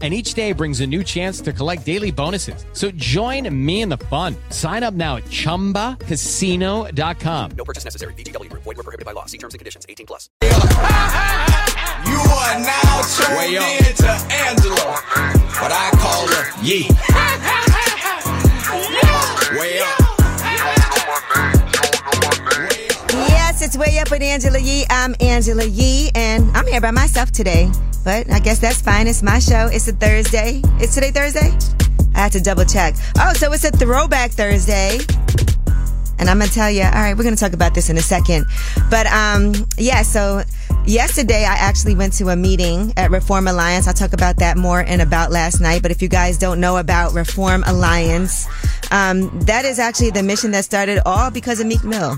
And each day brings a new chance to collect daily bonuses. So join me in the fun. Sign up now at chumbacasino.com. No purchase necessary. VGW Group. Void were prohibited by law. See terms and conditions. 18 plus. You are now tuned in to Angela, but I call her Yee. Way up. It's Way Up with Angela Yee. I'm Angela Yee, and I'm here by myself today. But I guess that's fine. It's my show. It's a Thursday. It's today Thursday? I had to double check. Oh, so it's a throwback Thursday. And I'm gonna tell you, all right, we're gonna talk about this in a second. But um, yeah, so yesterday I actually went to a meeting at Reform Alliance. I'll talk about that more in about last night. But if you guys don't know about Reform Alliance, um, that is actually the mission that started all because of Meek Mill.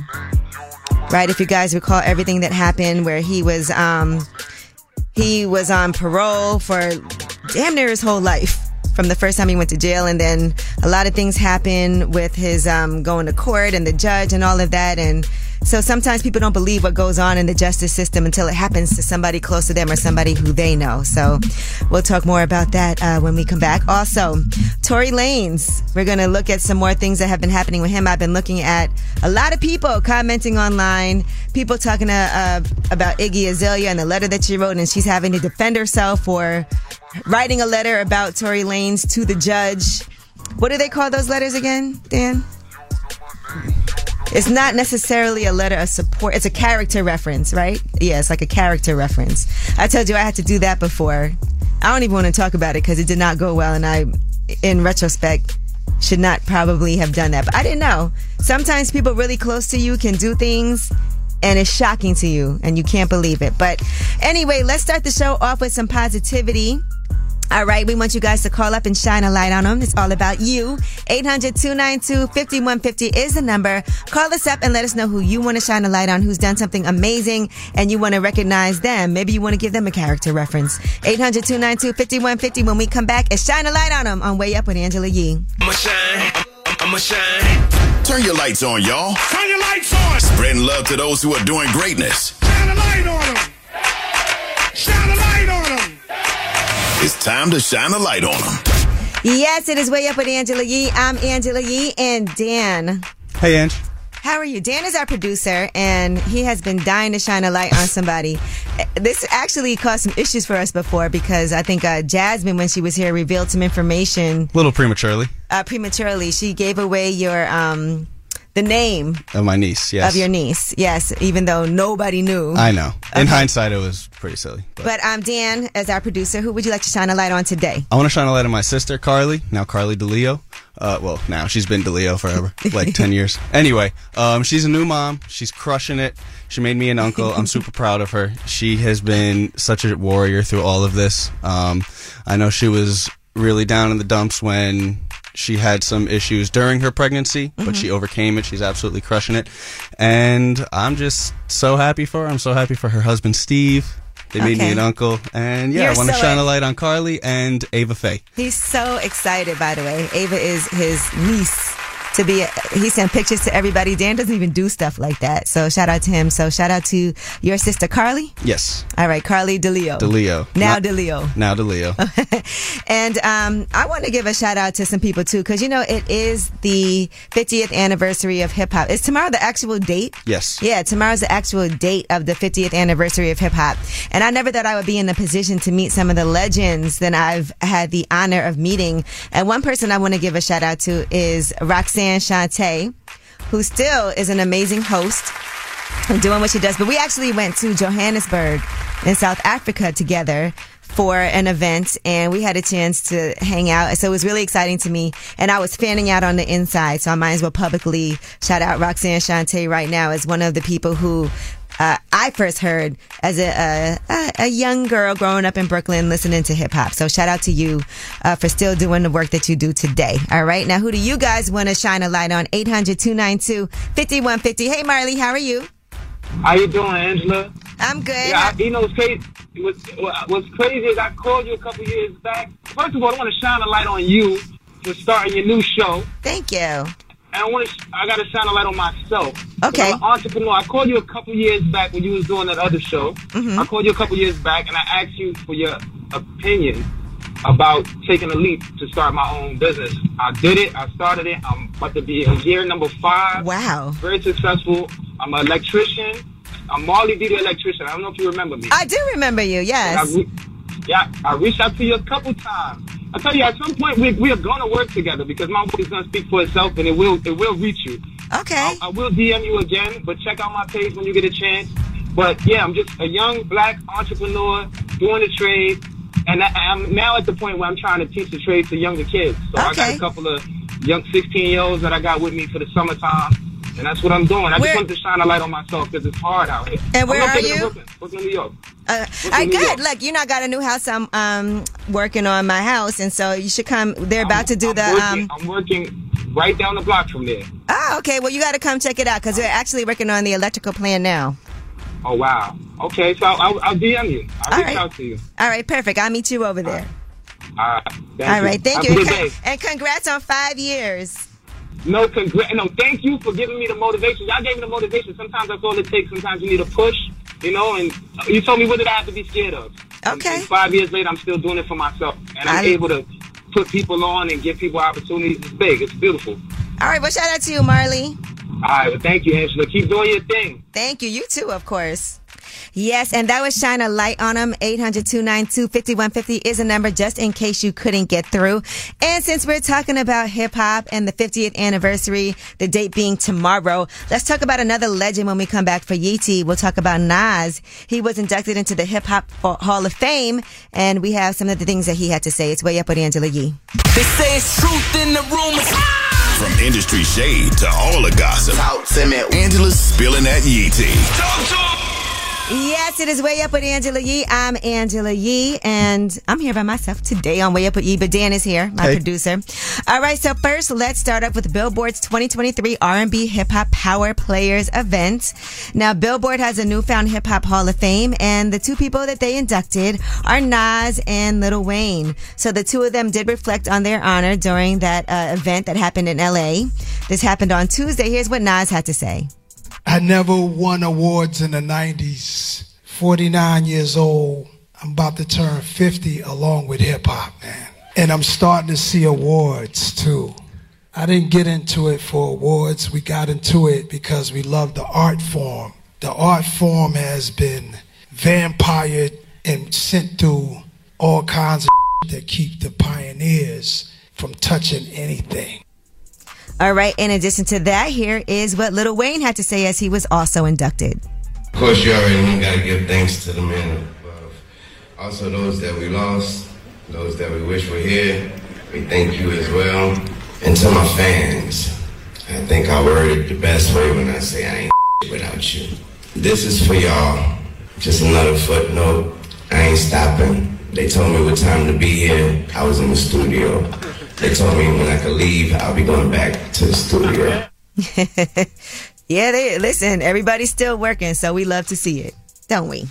Right? If you guys recall everything that happened where he was um he was on parole for damn near his whole life from the first time he went to jail and then a lot of things happen with his um, going to court and the judge and all of that and so sometimes people don't believe what goes on in the justice system until it happens to somebody close to them or somebody who they know. So we'll talk more about that uh, when we come back. Also, Tory Lanez, we're going to look at some more things that have been happening with him. I've been looking at a lot of people commenting online, people talking to, uh, about Iggy Azalea and the letter that she wrote, and she's having to defend herself for writing a letter about Tory Lanez to the judge. What do they call those letters again, Dan? It's not necessarily a letter of support. It's a character reference, right? Yeah, it's like a character reference. I told you I had to do that before. I don't even want to talk about it because it did not go well, and I, in retrospect, should not probably have done that. But I didn't know. Sometimes people really close to you can do things and it's shocking to you and you can't believe it. But anyway, let's start the show off with some positivity. All right, we want you guys to call up and shine a light on them. It's all about you. 800-292-5150 is the number. Call us up and let us know who you want to shine a light on, who's done something amazing and you want to recognize them. Maybe you want to give them a character reference. 800-292-5150 when we come back and shine a light on them on Way Up with Angela Yee. I'ma shine. I'ma shine. Turn your lights on, y'all. Turn your lights on. Spreading love to those who are doing greatness. Shine a light on them. Shine a light on them. It's time to shine a light on them. Yes, it is Way Up with Angela Yee. I'm Angela Yee and Dan. Hey, Ange. How are you? Dan is our producer, and he has been dying to shine a light on somebody. This actually caused some issues for us before because I think uh, Jasmine, when she was here, revealed some information A little prematurely. uh, prematurely. She gave away your um, the name Of my niece, yes. of your niece. Yes, even though nobody knew. I know. In Okay. hindsight, it was pretty silly. But But um, Dan, as our producer, who would you like to shine a light on today? I want to shine a light on my sister, Carly. Now Carly DeLeo. Uh, well, now she's been DeLeo forever, like 10 years. Anyway, um, she's a new mom. She's crushing it. She made me an uncle. I'm super proud of her. She has been such a warrior through all of this. Um, I know she was really down in the dumps when she had some issues during her pregnancy, but she mm-hmm. overcame it. She's absolutely crushing it. And I'm just so happy for her. I'm so happy for her husband, Steve. They made Okay. me an uncle. And yeah, You're I want to so shine a light on Carly and Ava Faye. He's so excited, by the way. Ava is his niece to be. He sent pictures to everybody. Dan doesn't even do stuff like that. So shout out to him. So shout out to your sister Carly. Yes. All right, Carly DeLeo. DeLeo. Now Not- DeLeo. Now DeLeo. And um, I want to give a shout out to some people too, because you know it is the 50th anniversary of hip hop. Is tomorrow the actual date? Yes. Yeah, tomorrow's the actual date of the 50th anniversary of hip hop. And I never thought I would be in a position to meet some of the legends that I've had the honor of meeting. And one person I want to give a shout out to is Roxanne Shante, who still is an amazing host and doing what she does. But we actually went to Johannesburg in South Africa together for an event and we had a chance to hang out. So it was really exciting to me. And I was fanning out on the inside. So I might as well publicly shout out Roxanne Shante right now as one of the people who uh, I first heard as a, a, a young girl growing up in Brooklyn listening to hip hop. So shout out to you uh, for still doing the work that you do today. All right. Now, who do you guys want to shine a light on? 800 292 5150. Hey, Marley, how are you? How you doing, Angela? I'm good. Yeah, I, you know what's crazy? What's, what's crazy is I called you a couple years back. First of all, I want to shine a light on you for starting your new show, Thank you. And I want to. I got to shine a light on myself. Okay. I'm an entrepreneur. I called you a couple years back when you was doing that other show. Mm-hmm. I called you a couple years back, and I asked you for your opinion about taking a leap to start my own business. I did it. I started it. I'm about to be in year number five. Wow. Very successful. I'm an electrician. I'm Marley B, the electrician. I don't know if you remember me. I do remember you, I yes. re- yeah, I reached out to you a couple times. I tell you, at some point we, we are going to work together because my work is going to speak for itself and it will it will reach you. Okay. I, I will DM you again, but check out my page when you get a chance. But yeah, I'm just a young black entrepreneur doing the trade, and I, I'm now at the point where I'm trying to teach the trade to younger kids. So I got a couple of young 16 year olds that I got with me for the summertime. And that's what I'm doing. I Where- just want to shine a light on myself because it's hard out here. And where I'm are you? Brooklyn, Brooklyn, New York. Uh, all Brooklyn, right, New good. York. Look, you know, I got a new house. I'm um working on my house, and so you should come. They're about to do I'm the working, um. I'm working right down the block from there. Oh, okay. Well, you got to come check it out because we're actually working on the electrical plan now. Oh wow. Okay, so I'll, I'll, I'll DM you. I'll All reach right. out to you. All right, perfect. I'll meet you over there. All right. Thank All right, thank Have you. And, good con- day. and congrats on five years. No, congr- no, thank you for giving me the motivation. Y'all gave me the motivation. Sometimes that's all it takes. Sometimes you need a push, you know. And you told me what did I have to be scared of? Okay. And five years later, I'm still doing it for myself, and I'm I- able to put people on and give people opportunities. It's big. It's beautiful. All right. Well, shout out to you, Marley. All right. Well, thank you, Angela. Keep doing your thing. Thank you. You too, of course. Yes, and that would Shine a Light on them. 800 292 5150 is a number just in case you couldn't get through. And since we're talking about hip hop and the 50th anniversary, the date being tomorrow, let's talk about another legend when we come back for Yeetie. We'll talk about Nas. He was inducted into the Hip Hop Hall of Fame, and we have some of the things that he had to say. It's way up with Angela Yee. They say it's truth in the rumors. From industry shade to all the gossip. Talk to me. Angela's spilling that yee tea. Talk to 'em. Yes, it is Way Up with Angela Yee. I'm Angela Yee, and I'm here by myself today on Way Up with Yee, but Dan is here, my Hey. producer. All right, so first, let's start off with Billboard's 2023 R&B Hip Hop Power Players event. Now, Billboard has a newfound Hip Hop Hall of Fame, and the two people that they inducted are Nas and Lil Wayne. So the two of them did reflect on their honor during that uh, event that happened in LA. This happened on Tuesday. Here's what Nas had to say. I never won awards in the 90s. 49 years old. I'm about to turn 50 along with hip hop, man. And I'm starting to see awards too. I didn't get into it for awards. We got into it because we love the art form. The art form has been vampired and sent through all kinds of that keep the pioneers from touching anything. All right. In addition to that, here is what Lil Wayne had to say as he was also inducted. Of course, you already know, gotta give thanks to the men above. Also, those that we lost, those that we wish were here, we thank you as well. And to my fans, I think I worded the best way when I say I ain't without you. This is for y'all. Just another footnote. I ain't stopping. They told me what time to be here. I was in the studio. They told me when I could leave, I'll be going back to the studio. Yeah, they listen. Everybody's still working, so we love to see it, don't we?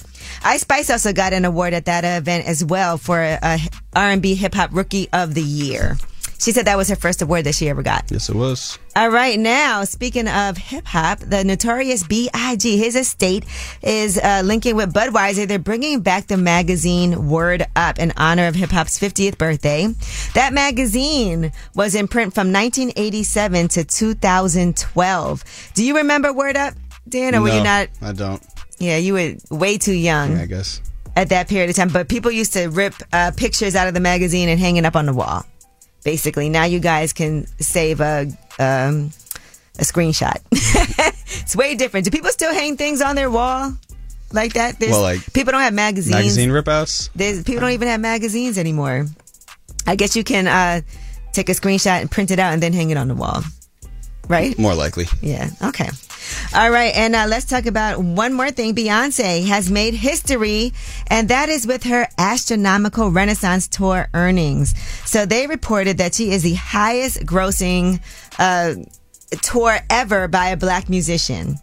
Ice Spice also got an award at that event as well for uh, a R&B Hip Hop Rookie of the Year. She said that was her first award that she ever got. Yes, it was. All right, now speaking of hip hop, the notorious B.I.G. His estate is uh, linking with Budweiser. They're bringing back the magazine Word Up in honor of hip hop's 50th birthday. That magazine was in print from 1987 to 2012. Do you remember Word Up, Dan, or were you not? I don't. Yeah, you were way too young Yeah, I guess. at that period of time. But people used to rip uh, pictures out of the magazine and hang it up on the wall. Basically, now you guys can save a um, a screenshot. it's way different. Do people still hang things on their wall like that? There's, Well, like people don't have magazines. Magazine ripouts. There's, people don't even have magazines anymore. I guess you can uh, take a screenshot and print it out and then hang it on the wall. Right? More likely. Yeah. Okay. All right. And uh, let's talk about one more thing. Beyonce has made history, and that is with her astronomical Renaissance tour earnings. So they reported that she is the highest grossing uh, tour ever by a black musician.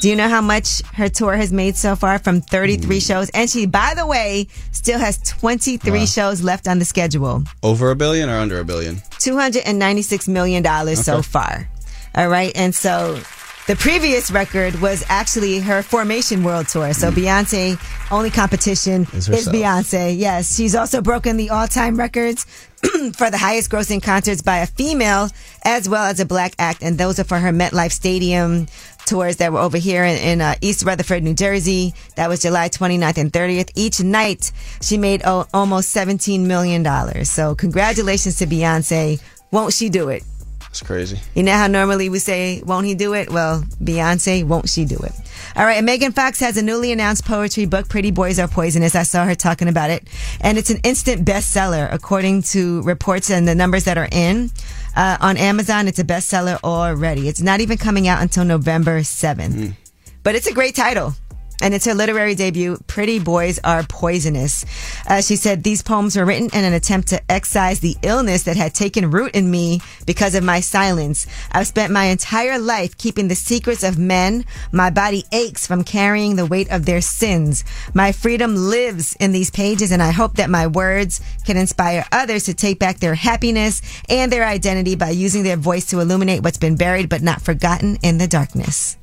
Do you know how much her tour has made so far from 33 shows? And she, by the way, still has 23 Wow. shows left on the schedule. Over a billion or under a billion? $296 million so far. All right. And so the previous record was actually her Formation World Tour. So Beyonce, only competition Is is. Beyonce. Yes. She's also broken the all time records for the highest grossing concerts by a female as well as a black act. And those are for her MetLife Stadium tours that were over here in, in uh, East Rutherford, New Jersey. That was July 29th and 30th. Each night she made oh, almost $17 million. So congratulations to Beyonce. Won't she do it? It's crazy. You know how normally we say, won't he do it? Well, Beyonce, won't she do it? All right. And Megan Fox has a newly announced poetry book, Pretty Boys Are Poisonous. I saw her talking about it. And it's an instant bestseller, according to reports and the numbers that are in. Uh, on Amazon, it's a bestseller already. It's not even coming out until November 7th. But it's a great title. And it's her literary debut, Pretty Boys Are Poisonous. Uh, she said, These poems were written in an attempt to excise the illness that had taken root in me because of my silence. I've spent my entire life keeping the secrets of men. My body aches from carrying the weight of their sins. My freedom lives in these pages, and I hope that my words can inspire others to take back their happiness and their identity by using their voice to illuminate what's been buried but not forgotten in the darkness.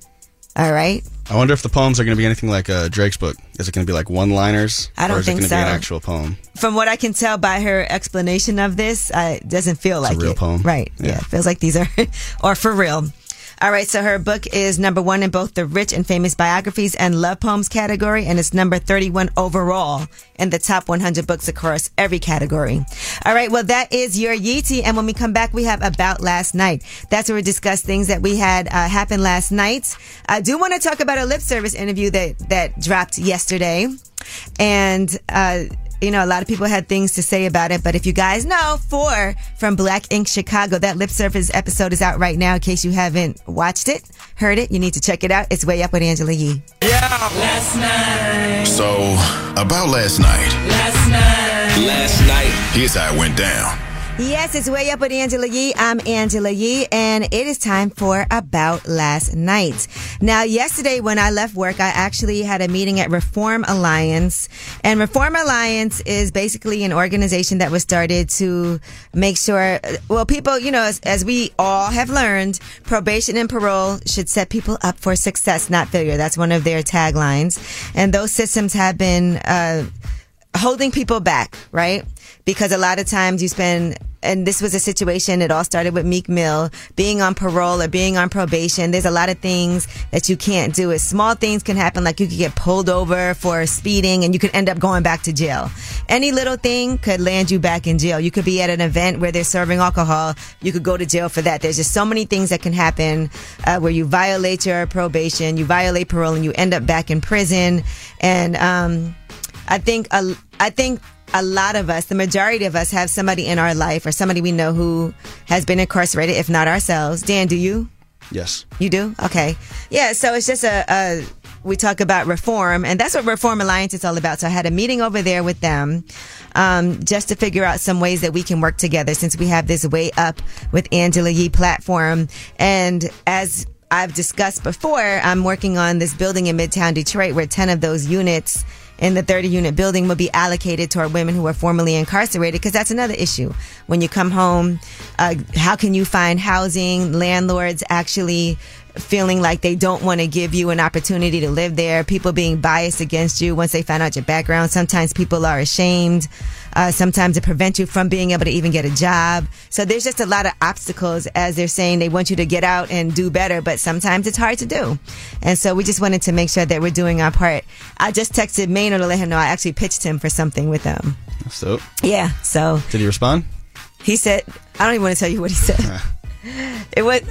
All right. I wonder if the poems are going to be anything like uh, Drake's book. Is it going to be like one-liners? I don't or is think it going to be an actual poem? From what I can tell by her explanation of this, uh, it doesn't feel It's a real it. poem. Right. Yeah. It feels like these are, are for real. All right. So her book is number one in both the rich and famous biographies and love poems category, and it's number 31 overall in the top 100 books across every category. All right. Well, that is your Yeetie. And when we come back, we have about last night. That's where we discuss things that we had uh, happen last night. I do want to talk about a lip service interview that, that dropped yesterday. And, uh, you know, a lot of people had things to say about it, but if you guys know, Phor from Black Ink Chicago, that lip service episode is out right now. In case you haven't watched it, heard it, you need to check it out. It's way up with Angela Yee. Yeah. Last night. So, about last night. Last night. Last night. Here's how it went down. Yes, it's way up with Angela Yee. I'm Angela Yee, and it is time for About Last Night. Now, yesterday when I left work, I actually had a meeting at Reform Alliance. And Reform Alliance is basically an organization that was started to make sure, well, people, you know, as, as we all have learned, probation and parole should set people up for success, not failure. That's one of their taglines. And those systems have been, uh, holding people back, right? Because a lot of times you spend, and this was a situation, it all started with Meek Mill being on parole or being on probation. There's a lot of things that you can't do. As small things can happen, like you could get pulled over for speeding and you could end up going back to jail. Any little thing could land you back in jail. You could be at an event where they're serving alcohol. You could go to jail for that. There's just so many things that can happen uh, where you violate your probation, you violate parole, and you end up back in prison. And, um, I think I think a lot of us, the majority of us, have somebody in our life or somebody we know who has been incarcerated, if not ourselves. Dan, do you? Yes. You do? Okay. Yeah. So it's just a, a we talk about reform, and that's what Reform Alliance is all about. So I had a meeting over there with them, um, just to figure out some ways that we can work together since we have this way up with Angela Yee platform. And as I've discussed before, I'm working on this building in Midtown Detroit where 10 of those units in the 30 unit building will be allocated toward women who were formerly incarcerated because that's another issue. When you come home, uh, how can you find housing? Landlords actually feeling like they don't want to give you an opportunity to live there, people being biased against you once they find out your background. Sometimes people are ashamed. Uh, sometimes it prevents you from being able to even get a job. So there's just a lot of obstacles as they're saying they want you to get out and do better, but sometimes it's hard to do. And so we just wanted to make sure that we're doing our part. I just texted Maynard to let him know I actually pitched him for something with them. So, Yeah. So did he respond? he said, I don't even want to tell you what he said. it was.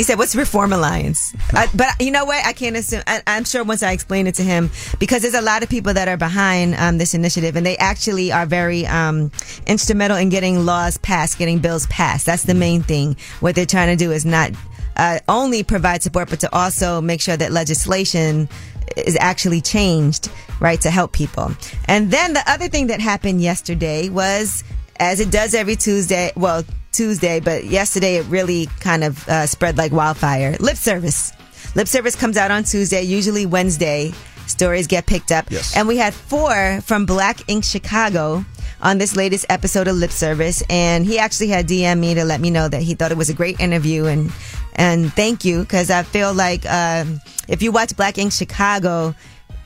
He said, "What's Reform Alliance?" I, but you know what? I can't assume. I, I'm sure once I explain it to him, because there's a lot of people that are behind um, this initiative, and they actually are very um, instrumental in getting laws passed, getting bills passed. That's the main thing. What they're trying to do is not uh, only provide support, but to also make sure that legislation is actually changed, right, to help people. And then the other thing that happened yesterday was, as it does every Tuesday, well, Tuesday, but yesterday it really kind of uh, spread like wildfire. Lip service. Lip service comes out on Tuesday, usually Wednesday. Stories get picked up. Yes. And we had Phor from Black Ink Chicago on this latest episode of Lip Service. And he actually had DM me to let me know that he thought it was a great interview and and thank you because I feel like um, if you watch Black Ink Chicago,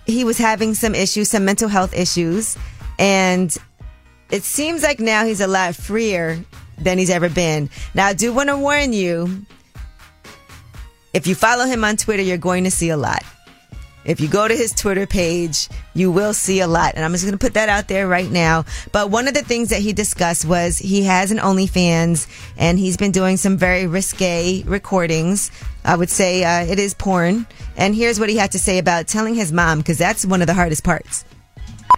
he was having some issues, some mental health issues, and it seems like now he's a lot freer than he's ever been. Now, I do want to warn you if you follow him on Twitter, you're going to see a lot. If you go to his Twitter page, you will see a lot. And I'm just going to put that out there right now. But one of the things that he discussed was he has an OnlyFans and he's been doing some very risque recordings. I would say uh, it is porn. And here's what he had to say about telling his mom, because that's one of the hardest parts.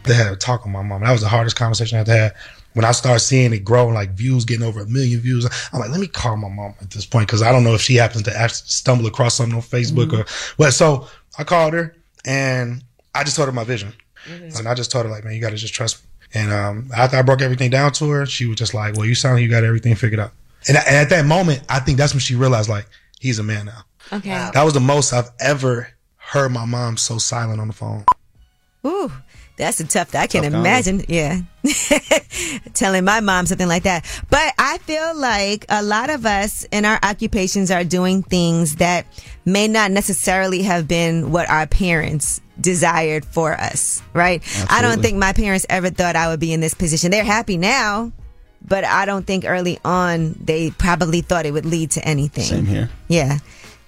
to have a talk with my mom. That was the hardest conversation I had to have. When I start seeing it grow, like views getting over a million views, I'm like, let me call my mom at this point because I don't know if she happens to actually stumble across something on Facebook or what. So I called her and I just told her my vision, and I just told her like, man, you got to just trust me. And um, after I broke everything down to her, she was just like, well, you sound like you got everything figured out. And, and at that moment, I think that's when she realized like he's a man now. Okay. That was the most I've ever heard my mom so silent on the phone. Ooh, that's a tough. I can combo. imagine. Yeah, telling my mom something like that. But I feel like a lot of us in our occupations are doing things that may not necessarily have been what our parents desired for us. Right? I don't think my parents ever thought I would be in this position. They're happy now. But I don't think early on they probably thought it would lead to anything. Same here. Yeah.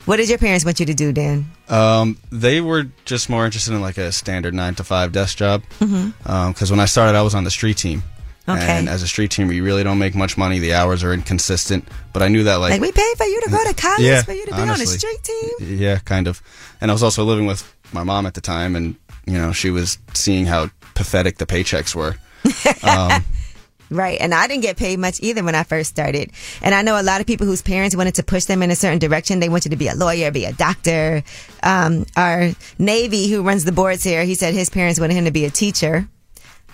What did your parents want you to do, Dan? Um, they were just more interested in like a standard nine to five desk job. Because when I started, I was on the street team. Okay. And as a street team, you really don't make much money. The hours are inconsistent. But I knew that like, Like, we paid for you to go to college Yeah, for you to be on a street team. Yeah, kind of. And I was also living with my mom at the time, and you know she was seeing how pathetic the paychecks were. Um, Right. And I didn't get paid much either when I first started. And I know a lot of people whose parents wanted to push them in a certain direction. They want you to be a lawyer, be a doctor. Um, our Navy, who runs the boards here, he said his parents wanted him to be a teacher.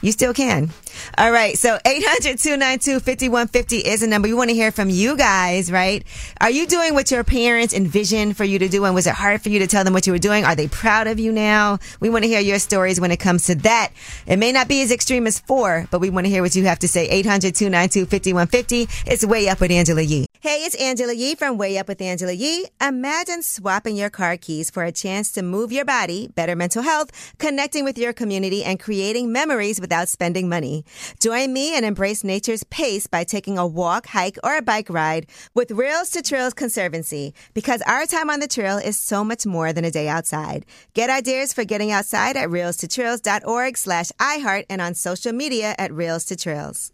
You still can. All right. So 800-292-5150 is a number. We want to hear from you guys, right? Are you doing what your parents envisioned for you to do? And was it hard for you to tell them what you were doing? Are they proud of you now? We want to hear your stories when it comes to that. It may not be as extreme as Phor, but we want to hear what you have to say. 800-292-5150. It's Way Up with Angela Yee. Hey, it's Angela Yee from Way Up with Angela Yee. Imagine swapping your car keys for a chance to move your body, better mental health, connecting with your community, and creating memories without spending money. Join me and embrace nature's pace by taking a walk, hike, or a bike ride with Rails to Trails Conservancy because our time on the trail is so much more than a day outside. Get ideas for getting outside at railstotrails.org slash iHeart and on social media at Rails to Trails.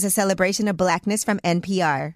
is a celebration of blackness from NPR.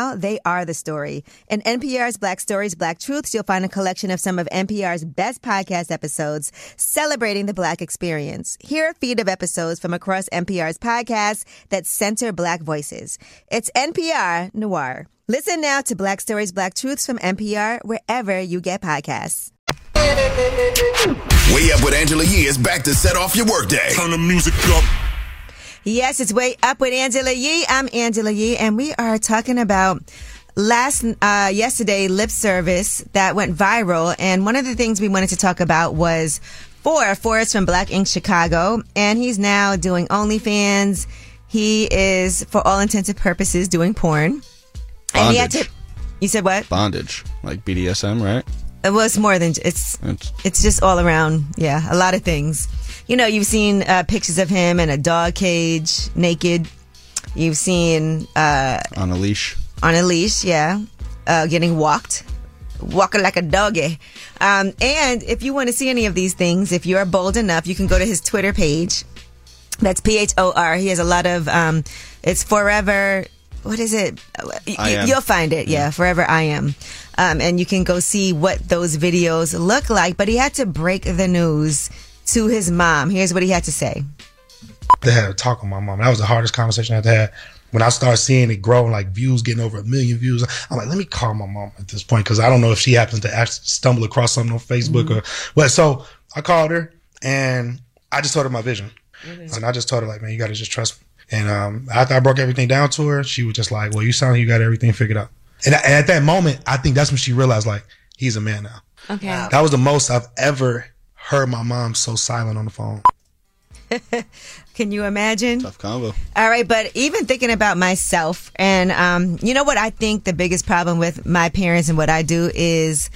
they are the story. In NPR's Black Stories, Black Truths, you'll find a collection of some of NPR's best podcast episodes celebrating the Black experience. Hear a feed of episodes from across NPR's podcasts that center Black voices. It's NPR Noir. Listen now to Black Stories, Black Truths from NPR wherever you get podcasts. Way Up with Angela Yee is back to set off your workday. Turn the music up. Yes, it's Way Up with Angela Yee. I'm Angela Yee, and we are talking about last uh, yesterday lip service that went viral. And one of the things we wanted to talk about was Phor. Phor is from Black Ink Chicago, and he's now doing OnlyFans. He is, for all intents and purposes, doing porn. And he had to. You said what? Bondage, like BDSM, right? It was more than it's. It's just all around. Yeah, a lot of things. You know, you've seen uh, pictures of him in a dog cage, naked. You've seen uh, On a leash. on a leash, yeah, uh, getting walked, walking like a doggy. Um, and if you want to see any of these things, if you're bold enough, you can go to his Twitter page. That's P H O R. He has a lot of. Um, it's forever. What is it? You, you'll find it. Yeah, forever I am. Um, and you can go see what those videos look like. But he had to break the news to his mom. Here's what he had to say. I had to talk with my mom. That was the hardest conversation I had to have. When I started seeing it grow, like views getting over a million views, I'm like, let me call my mom at this point because I don't know if she happens to act, stumble across something on Facebook or what. So I called her and I just told her my vision, and I just told her like, man, you got to just trust me. And um, after I broke everything down to her, she was just like, well, you sound like you got everything figured out. And, and at that moment, I think that's when she realized like he's a man now. Okay. That was the most I've ever heard my mom so silent on the phone. Can you imagine? Tough combo. All right, but even thinking about myself, and um, you know what I think the biggest problem with my parents and what I do is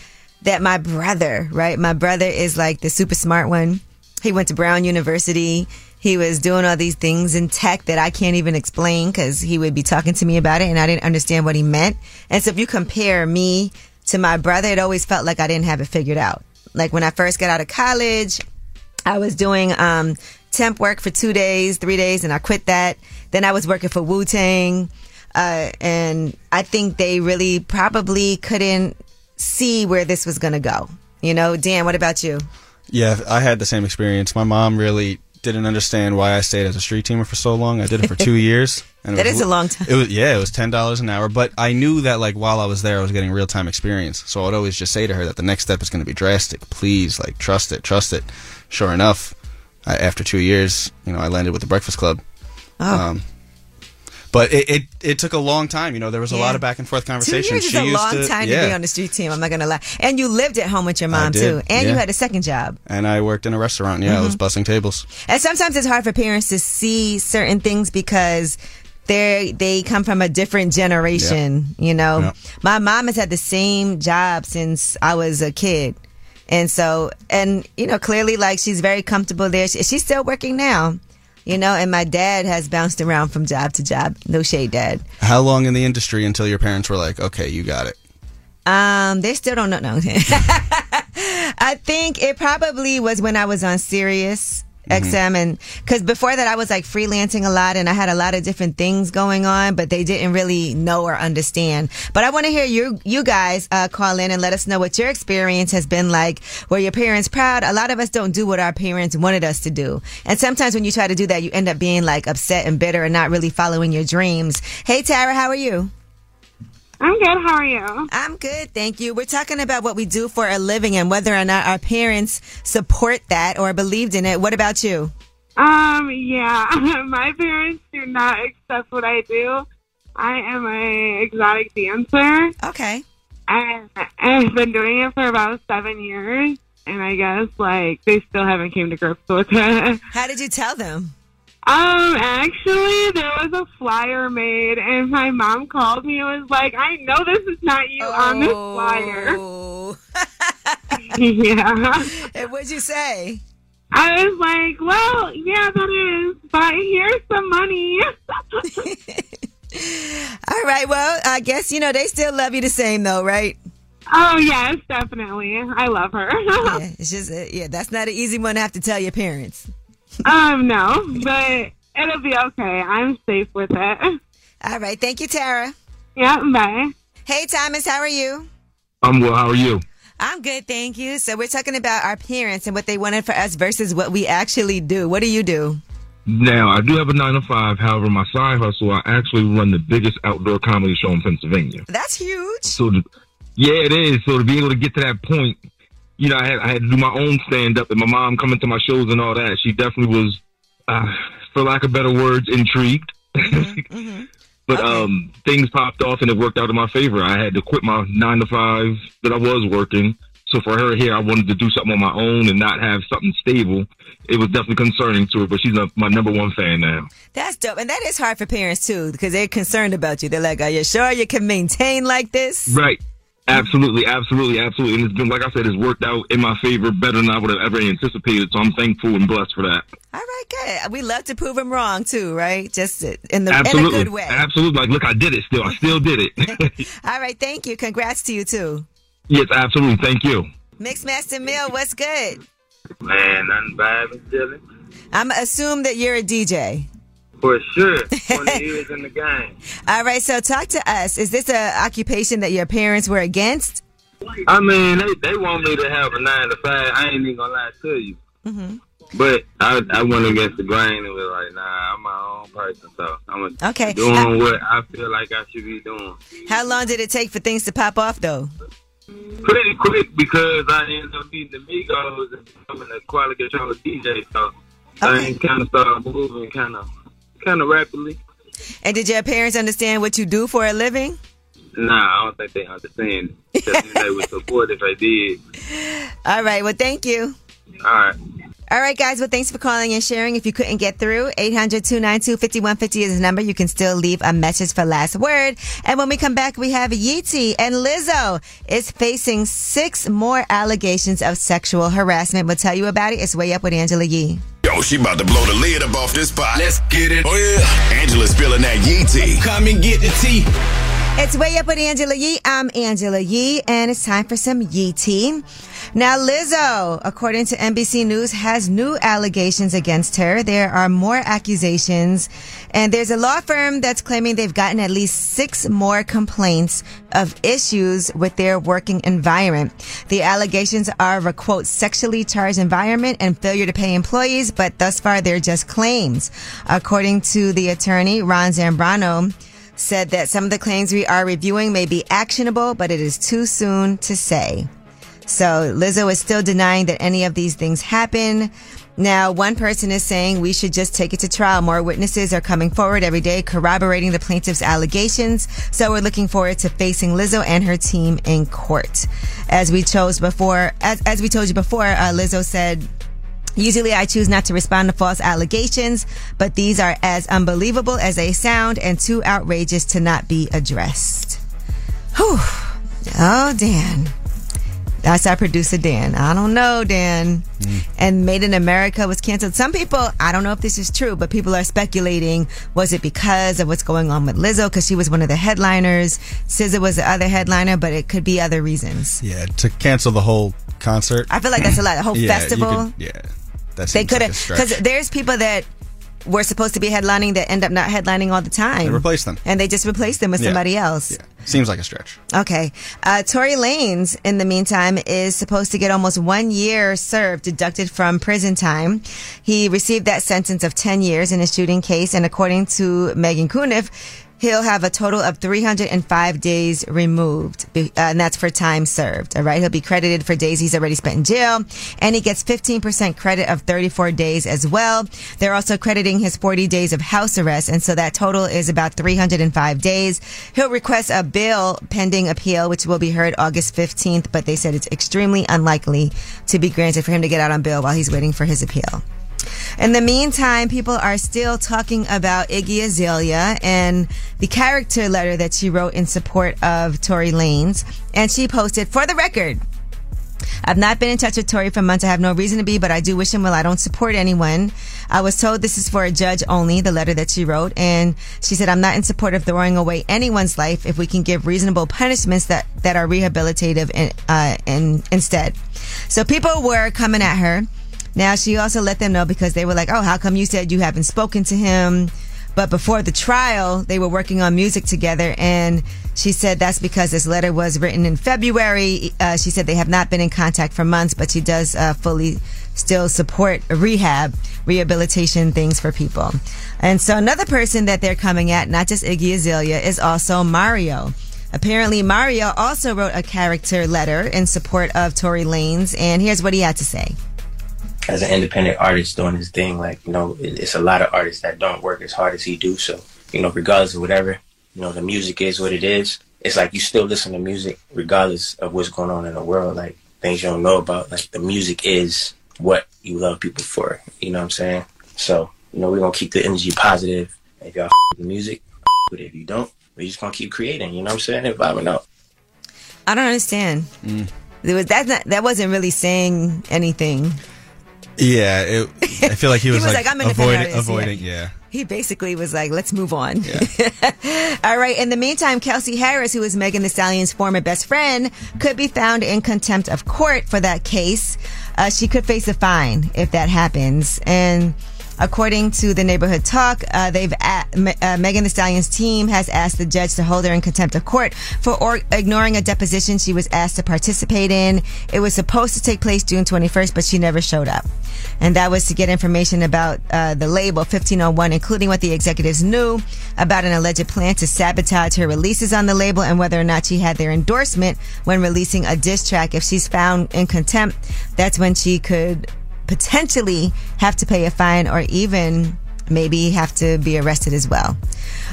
that my brother, right? My brother is like the super smart one. He went to Brown University. He was doing all these things in tech that I can't even explain because he would be talking to me about it and I didn't understand what he meant. And so if you compare me to my brother, it always felt like I didn't have it figured out. Like when I first got out of college, I was doing um, temp work for two days, three days, and I quit that. Then I was working for Wu Tang, uh, and I think they really probably couldn't see where this was going to go. You know, Dan, what about you? Yeah, I had the same experience. My mom really didn't understand why I stayed as a street teamer for so long. I did it for two years. And That was- is a long time. It was yeah, it was ten dollars an hour. But I knew that like while I was there, I was getting real time experience. So I'd always just say to her that the next step is going to be drastic. Please, like trust it, trust it. Sure enough, I, after two years, you know, I landed with the Breakfast Club. Oh. Um, but it, it it took a long time. You know, there was a Yeah. lot of back and forth Two conversations. years is She a used long to- time yeah. to be on the street team. I'm not going to lie. And you lived at home with your mom too, and you had a second job. and I worked in a restaurant. Yeah, I was mm-hmm. bussing tables. And sometimes it's hard for parents to see certain things because they they come from a different generation. You know, Yeah. my mom has had the same job since I was a kid, and so and you know clearly like she's very comfortable there. She, she's still working now. You know, and my dad has bounced around from job to job. No shade, dad. How long in the industry until your parents were like, okay, you got it? Um, they still don't know. No. I think it probably was when I was on Sirius XM and because before that I was like freelancing a lot and I had a lot of different things going on, but they didn't really know or understand. But I want to hear you, you guys, uh, call in and let us know what your experience has been like. Were your parents proud? A lot of us don't do what our parents wanted us to do. And sometimes when you try to do that, you end up being like upset and bitter and not really following your dreams. Hey, Tara, how are you? I'm good. How are you? I'm good, thank you. We're talking about what we do for a living and whether or not our parents support that or believed in it. What about you? Um, yeah, my parents do not accept what I do. I am a exotic dancer. Okay. And I've been doing it for about seven years, and I guess like they still haven't came to grips with it. How did you tell them? Um, actually, there was a flyer made, and my mom called me and was like, "I know this is not you on this Oh. flyer." yeah. And what'd you say? I was like, well, yeah, that is, but here's some money. All right, well, I guess, you know, they still love you the same though, right? oh, yes, definitely. I love her. yeah, it's just, uh, yeah, that's not an easy one to have to tell your parents. Um, no, but it'll be okay. I'm safe with it. All right, thank you, Tara. Yeah, bye. Hey, Thomas, how are you? I'm well. How are you? I'm good, thank you. So we're talking about our parents and what they wanted for us versus what we actually do. What do you do? Now, I do have a nine to five. However, my side hustle, I actually run the biggest outdoor comedy show in Pennsylvania. That's huge. So, to, yeah, it is. So to be able to get to that point, you know, I had, I had to do my own stand up, and my mom coming to my shows and all that. She definitely was, uh, for lack of better words, intrigued. But um, things popped off, and it worked out in my favor. I had to quit my nine to five that I was working. So for her here, I wanted to do something on my own and not have something stable. It was definitely concerning to her, but she's a, my number one fan now. That's dope. And that is hard for parents too, because they're concerned about you. They're like, are you sure you can maintain like this? Right. Absolutely, absolutely, absolutely. And it's been, like I said, it's worked out in my favor better than I would have ever anticipated. So I'm thankful and blessed for that. All right, good. We love to prove them wrong too, right? Just in the in a good way. Absolutely. Like, look, I did it still. I still did it. All right, thank you. Congrats to you too. yes, absolutely. Thank you. Mixmaster Mill, what's good? Man, nothing bad and chilling. I'm assume that you're a DJ. For sure. 20 years in the game. All right, so talk to us. Is this a occupation that your parents were against? I mean, they, they want me to have a nine to five. I ain't even gonna lie to you. Mm-hmm. But I, I went against the grain and was like, nah, I'm my own person. So I'm Okay. doing what I feel like I should be doing. How long did it take for things to pop off, though? Pretty quick because I ended up meeting the Migos and becoming a quality control DJ. So things kind of started moving kind of kind of rapidly. And did your parents understand what you do for a living? Nah, I don't think they understand. Because they would support if I did. All right. Well, thank you. All right. All right, guys. Well, thanks for calling and sharing. If you couldn't get through, 800-292-5150 is the number. You can still leave a message for last word. And when we come back, we have Yeezy and Lizzo is facing six more allegations of sexual harassment. We'll tell you about it. It's way up with Angela Yee. Yo, she about to blow the lid up off this pot. Let's get it. Oh yeah. Angela's spilling that yee tea. Come and get the tea. It's way up with Angela Yee. I'm Angela Yee, and it's time for some Yee tea. Now, Lizzo, according to NBC News, has new allegations against her. There are more accusations, and there's a law firm that's claiming they've gotten at least six more complaints of issues with their working environment. The allegations are of a quote, sexually charged environment and failure to pay employees, but thus far they're just claims. According to the attorney, Ron Zambrano, said that some of the claims we are reviewing may be actionable, but it is too soon to say. So Lizzo is still denying that any of these things happen. Now, one person is saying we should just take it to trial. More witnesses are coming forward every day corroborating the plaintiff's allegations. So we're looking forward to facing Lizzo and her team in court. As we chose before, as, as we told you before, uh, Lizzo said Usually I choose not to respond to false allegations, but these are as unbelievable as they sound and too outrageous to not be addressed. Whew. Oh, Dan. That's our producer, Dan. I don't know, Dan. Mm. And Made in America was canceled. Some people, I don't know if this is true, but people are speculating was it because of what's going on with Lizzo? Because she was one of the headliners. SZA was the other headliner, but it could be other reasons. Yeah, to cancel the whole concert. I feel like that's a lot. The whole Yeah, festival. could- yeah, that they could like have stretch. because there's people that were supposed to be headlining that end up not headlining all the time. They replace them. and they just replace them with Yeah. somebody else. Seems like a stretch. Okay. Uh, Tory Lanez, in the meantime, is supposed to get almost one year served deducted from prison time. He received that sentence of 10 years in a shooting case, and according to Meghan Cuniff, he'll have a total of 305 days removed, uh, and that's for time served. All right. He'll be credited for days he's already spent in jail, and he gets 15% credit of 34 days as well. They're also crediting his 40 days of house arrest, and so that total is about 305 days. He'll request a bail pending appeal, which will be heard August 15th, but they said it's extremely unlikely to be granted for him to get out on bail while he's waiting for his appeal. In the meantime, people are still talking about Iggy Azalea and the character letter that she wrote in support of Tory Lanez. And she posted, for the record, I've not been in touch with Tory for months. I have no reason to be, but I do wish him well. I don't support anyone. I was told this is for a judge only, the letter that she wrote. And she said, I'm not in support of throwing away anyone's life if we can give reasonable punishments that, that are rehabilitative uh, in, instead. So people were coming at her. Now she also let them know because they were like, oh, how come you said you haven't spoken to him? But before the trial, they were working on music together, and she said that's because this letter was written in February. Uh, she said they have not been in contact for months, but she does uh, fully still support rehab, rehabilitation things for people. And so another person that they're coming at, not just Iggy Azalea, is also Mario. Apparently, Mario also wrote a character letter in support of Tory Lanez, and here's what he had to say. As an independent artist doing his thing, like, you know, it- it's a lot of artists that don't work as hard as he do. So, you know, regardless of whatever, you know, the music is what it is. It's like you still listen to music regardless of what's going on in the world, like things you don't know about. Like the music is what you love people for. You know what I'm saying? So, you know, we're gonna keep the energy positive. If y'all f- with the music, f- with it. If you don't, we're just gonna keep creating. You know what I'm saying? And vibing out. I don't understand. Mm. There was that. Not, that wasn't really saying anything. Yeah, it, I feel like he He was, was like, like, I'm an independent avoiding, artist, avoiding, yeah. He basically was like, let's move on. All right. In the meantime, Kelsey Harris, who is Megan Thee Stallion's former best friend, could be found in contempt of court for that case. Uh, she could face a fine if that happens. And according to the neighborhood talk, uh, they've a- Me- uh, Megan Thee Stallion's team has asked the judge to hold her in contempt of court for or- ignoring a deposition she was asked to participate in. It was supposed to take place June 21st, but she never showed up. And that was to get information about uh, the label 1501, including what the executives knew about an alleged plan to sabotage her releases on the label and whether or not she had their endorsement when releasing a diss track. If she's found in contempt, that's when she could potentially have to pay a fine or even maybe have to be arrested as well.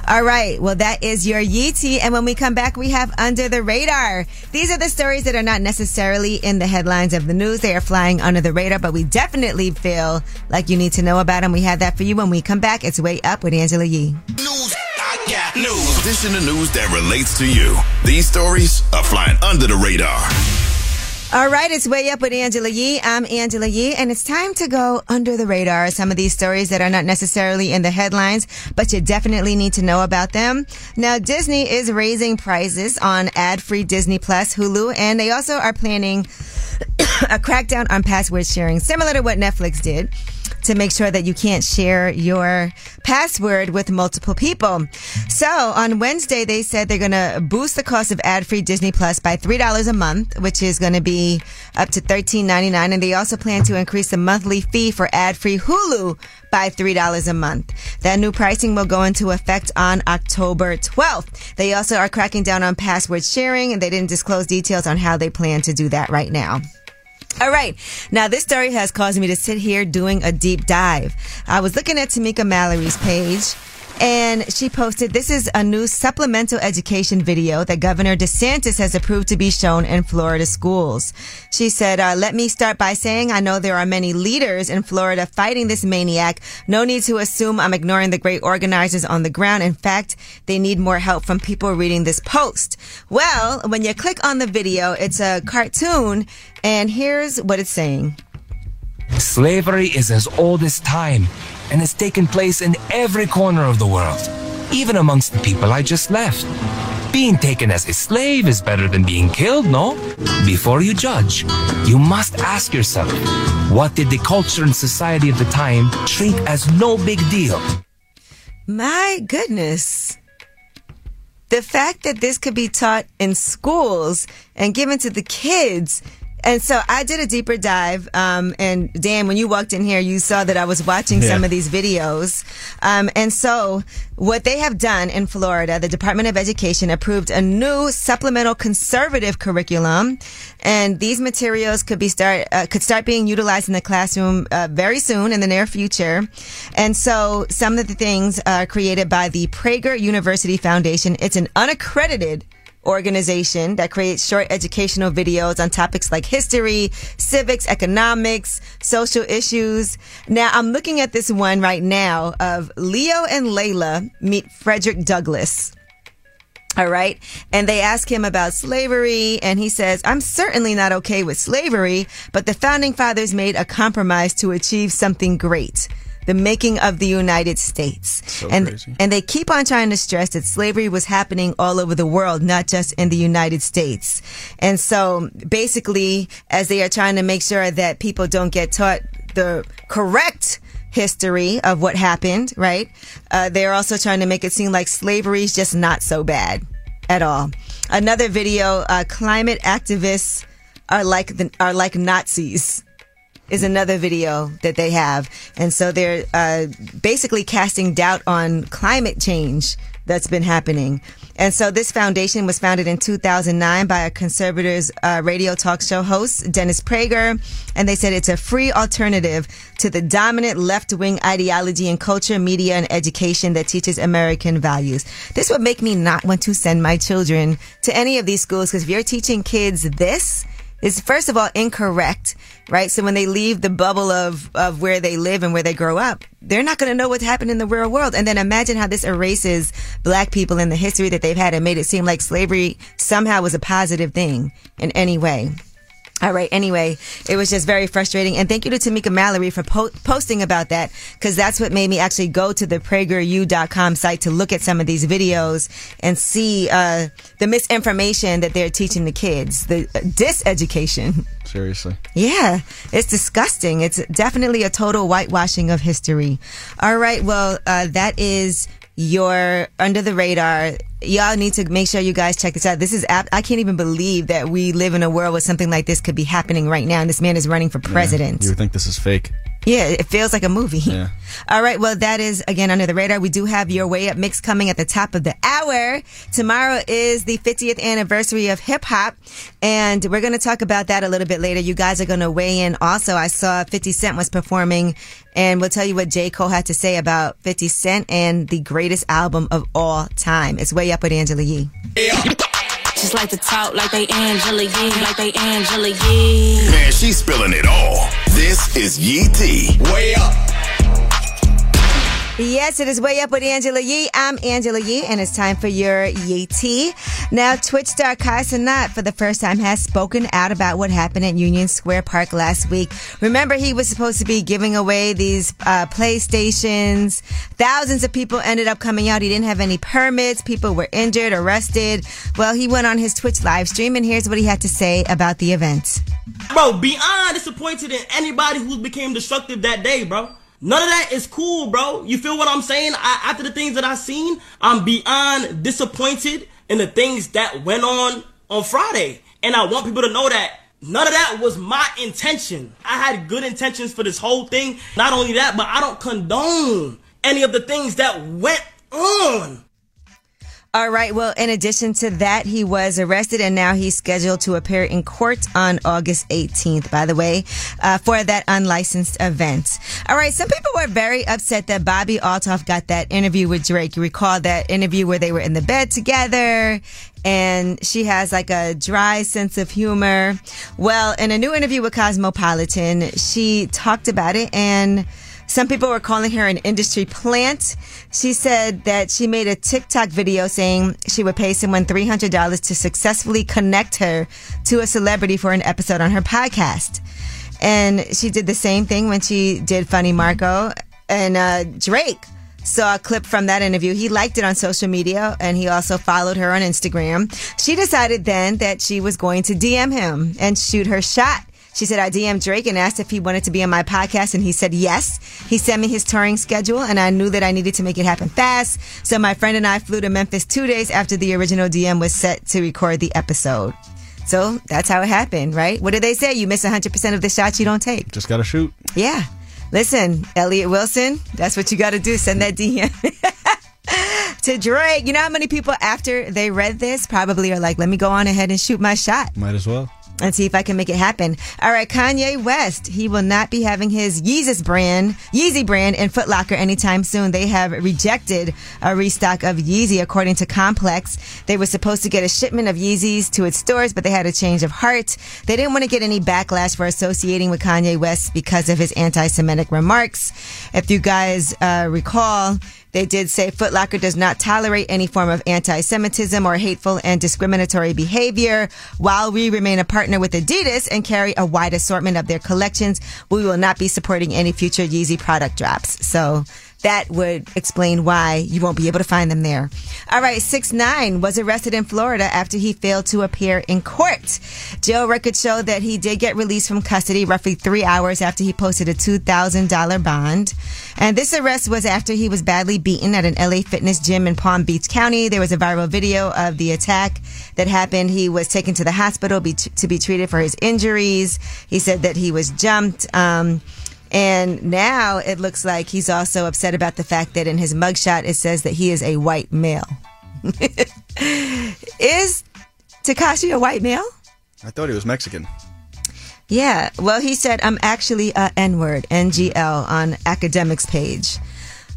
All right. Well, that is your Yeetie. And when we come back, we have Under the Radar. These are the stories that are not necessarily in the headlines of the news. They are flying under the radar, but we definitely feel like you need to know about them. We have that for you when we come back. It's Way Up with Angela Yee. News. I got news. This in the news that relates to you. These stories are flying under the radar. All right, it's way up with Angela Yee. I'm Angela Yee, and it's time to go under the radar. Some of these stories that are not necessarily in the headlines, but you definitely need to know about them. Now, Disney is raising prices on ad-free Disney Plus, Hulu, and they also are planning a crackdown on password sharing, similar to what Netflix did to make sure that you can't share your password with multiple people. So on Wednesday, they said they're going to boost the cost of ad-free Disney Plus by $3 a month, which is going to be up to $13.99. And they also plan to increase the monthly fee for ad-free Hulu by $3 a month. That new pricing will go into effect on October 12th. They also are cracking down on password sharing and they didn't disclose details on how they plan to do that right now. All right. Now, this story has caused me to sit here doing a deep dive. I was looking at Tamika Mallory's page, And she posted, this is a new supplemental education video that Governor DeSantis has approved to be shown in Florida schools. She said, uh, let me start by saying I know there are many leaders in Florida fighting this maniac. No need to assume I'm ignoring the great organizers on the ground. In fact, they need more help from people reading this post. Well, when you click on the video, it's a cartoon and here's what it's saying. Slavery is as old as time and has taken place in every corner of the world, even amongst the people I just left. Being taken as a slave is better than being killed, no? Before you judge, you must ask yourself, what did the culture and society of the time treat as no big deal? My goodness. The fact that this could be taught in schools and given to the kids and so I did a deeper dive. Um, and Dan, when you walked in here, you saw that I was watching Yeah. some of these videos. Um, and so what they have done in Florida, the Department of Education approved a new supplemental conservative curriculum. And these materials could be start, uh, could start being utilized in the classroom, uh, very soon in the near future. And so some of the things are created by the Prager University Foundation. It's an unaccredited organization that creates short educational videos on topics like history, civics, economics, social issues. Now, I'm looking at this one right now of Leo and Layla meet Frederick Douglass. All right. And they ask him about slavery and he says, I'm certainly not okay with slavery, but the founding fathers made a compromise to achieve something great. The making of the United States. So and, crazy. and they keep on trying to stress that slavery was happening all over the world, not just in the United States. And so basically, as they are trying to make sure that people don't get taught the correct history of what happened, right? Uh, they're also trying to make it seem like slavery is just not so bad at all. Another video, uh, climate activists are like the, are like Nazis is another video that they have. And so they're uh, basically casting doubt on climate change that's been happening. And so this foundation was founded in 2009 by a conservatives uh, radio talk show host, Dennis Prager. And they said it's a free alternative to the dominant left wing ideology in culture, media, and education that teaches American values. This would make me not want to send my children to any of these schools because if you're teaching kids this, is first of all incorrect, right? So when they leave the bubble of, of where they live and where they grow up, they're not going to know what's happened in the real world. And then imagine how this erases black people in the history that they've had and made it seem like slavery somehow was a positive thing in any way. All right. Anyway, it was just very frustrating. And thank you to Tamika Mallory for po- posting about that because that's what made me actually go to the PragerU.com site to look at some of these videos and see uh, the misinformation that they're teaching the kids, the uh, diseducation. Seriously. Yeah, it's disgusting. It's definitely a total whitewashing of history. All right. Well, uh, that is your under the radar. Y'all need to make sure you guys check this out. This is, ap- I can't even believe that we live in a world where something like this could be happening right now. And this man is running for president. You would think this is fake. Yeah, it feels like a movie. Yeah. All right. Well, that is again under the radar. We do have your way up mix coming at the top of the hour. Tomorrow is the 50th anniversary of hip hop, and we're going to talk about that a little bit later. You guys are going to weigh in. Also, I saw 50 Cent was performing, and we'll tell you what J. Cole had to say about 50 Cent and the greatest album of all time. It's way up with Angela Yee. Just like to talk like they Angela Yee, like they Angela Yee. Man, she's spilling it all. This is Yee T. Way up. Yes, it is way up with Angela Yee. I'm Angela Yee, and it's time for your Yee Tea. Now, Twitch star Kai Cenat, for the first time, has spoken out about what happened at Union Square Park last week. Remember, he was supposed to be giving away these uh, PlayStations. Thousands of people ended up coming out. He didn't have any permits. People were injured, arrested. Well, he went on his Twitch live stream, and here's what he had to say about the event. Bro, beyond disappointed in anybody who became destructive that day, bro. None of that is cool, bro. You feel what I'm saying? I, after the things that I seen, I'm beyond disappointed in the things that went on on Friday. And I want people to know that none of that was my intention. I had good intentions for this whole thing. Not only that, but I don't condone any of the things that went on. All right. Well, in addition to that, he was arrested and now he's scheduled to appear in court on August 18th, by the way, uh, for that unlicensed event. All right. Some people were very upset that Bobbi Althoff got that interview with Drake. You recall that interview where they were in the bed together and she has like a dry sense of humor. Well, in a new interview with Cosmopolitan, she talked about it and some people were calling her an industry plant. She said that she made a TikTok video saying she would pay someone $300 to successfully connect her to a celebrity for an episode on her podcast. And she did the same thing when she did Funny Marco and uh, Drake saw a clip from that interview. He liked it on social media and he also followed her on Instagram. She decided then that she was going to DM him and shoot her shot. She said, I DM'd Drake and asked if he wanted to be on my podcast, and he said yes. He sent me his touring schedule, and I knew that I needed to make it happen fast. So my friend and I flew to Memphis two days after the original DM was set to record the episode. So that's how it happened, right? What did they say? You miss 100% of the shots you don't take. Just gotta shoot. Yeah. Listen, Elliott Wilson, that's what you got to do. Send that DM. to Drake. You know how many people after they read this probably are like, let me go on ahead and shoot my shot Might as well. And see if I can make it happen. All right, Kanye West, he will not be having his Yeezus brand, Yeezy brand in Foot Locker anytime soon. They have rejected a restock of Yeezy according to Complex. They were supposed to get a shipment of Yeezys to its stores, but they had a change of heart. They didn't want to get any backlash for associating with Kanye West because of his anti-Semitic remarks. If you guys uh, recall, they did say Foot Locker does not tolerate any form of anti-Semitism or hateful and discriminatory behavior. While we remain a partner with Adidas and carry a wide assortment of their collections, we will not be supporting any future Yeezy product drops. So that would explain why you won't be able to find them there. All right, six nine was arrested in Florida after he failed to appear in court. Jail records show that he did get released from custody roughly three hours after he posted a two thousand dollar bond. And this arrest was after he was badly beaten at an LA fitness gym in Palm Beach County. There was a viral video of the attack that happened. He was taken to the hospital be, to be treated for his injuries. He said that he was jumped. Um, and now it looks like he's also upset about the fact that in his mugshot it says that he is a white male. is Tekashi a white male? I thought he was Mexican. Yeah. Well, he said, I'm actually a N word, NGL, on Akademiks page.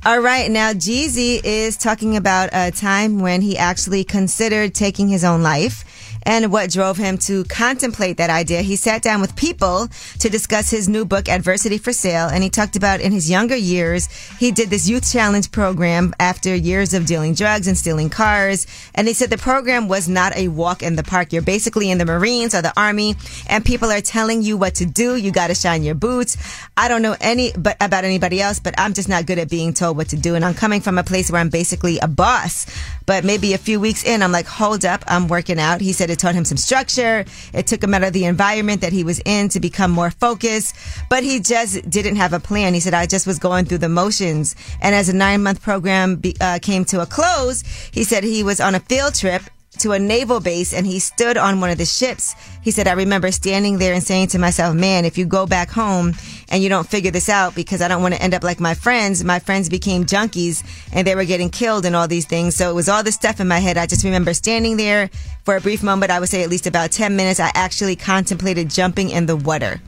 All right. Now, Jeezy is talking about a time when he actually considered taking his own life and what drove him to contemplate that idea. He sat down with people to discuss his new book, Adversity for Sale, and he talked about in his younger years, he did this youth challenge program after years of dealing drugs and stealing cars. And he said the program was not a walk in the park. You're basically in the Marines or the Army, and people are telling you what to do. You got to shine your boots. I don't know any but about anybody else, but I'm just not good at being told what to do. And I'm coming from a place where I'm basically a boss. But maybe a few weeks in, I'm like, hold up, I'm working out. He said it taught him some structure. It took him out of the environment that he was in to become more focused, but he just didn't have a plan. He said, I just was going through the motions. And as a nine month program be, uh, came to a close, he said he was on a field trip to a naval base and he stood on one of the ships. He said, I remember standing there and saying to myself, man, if you go back home and you don't figure this out because I don't want to end up like my friends, my friends became junkies and they were getting killed and all these things. So it was all this stuff in my head. I just remember standing there for a brief moment. I would say at least about 10 minutes. I actually contemplated jumping in the water.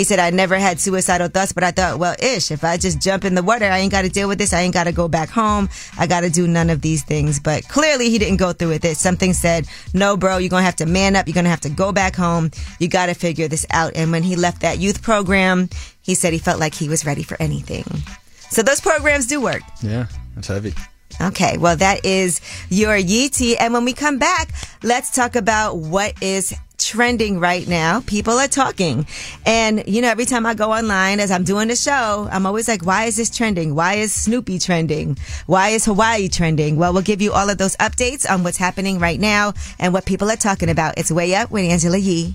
He said, I never had suicidal thoughts, but I thought, well, ish, if I just jump in the water, I ain't got to deal with this. I ain't got to go back home. I got to do none of these things. But clearly he didn't go through with it. Something said, no, bro, you're going to have to man up. You're going to have to go back home. You got to figure this out. And when he left that youth program, he said he felt like he was ready for anything. So those programs do work. Yeah, that's heavy. Okay, well, that is your Yeetie. And when we come back, let's talk about what is trending right now. People are talking. And, you know, every time I go online as I'm doing the show, I'm always like, why is this trending? Why is Snoopy trending? Why is Hawaii trending? Well, we'll give you all of those updates on what's happening right now and what people are talking about. It's Way Up with Angela Yee.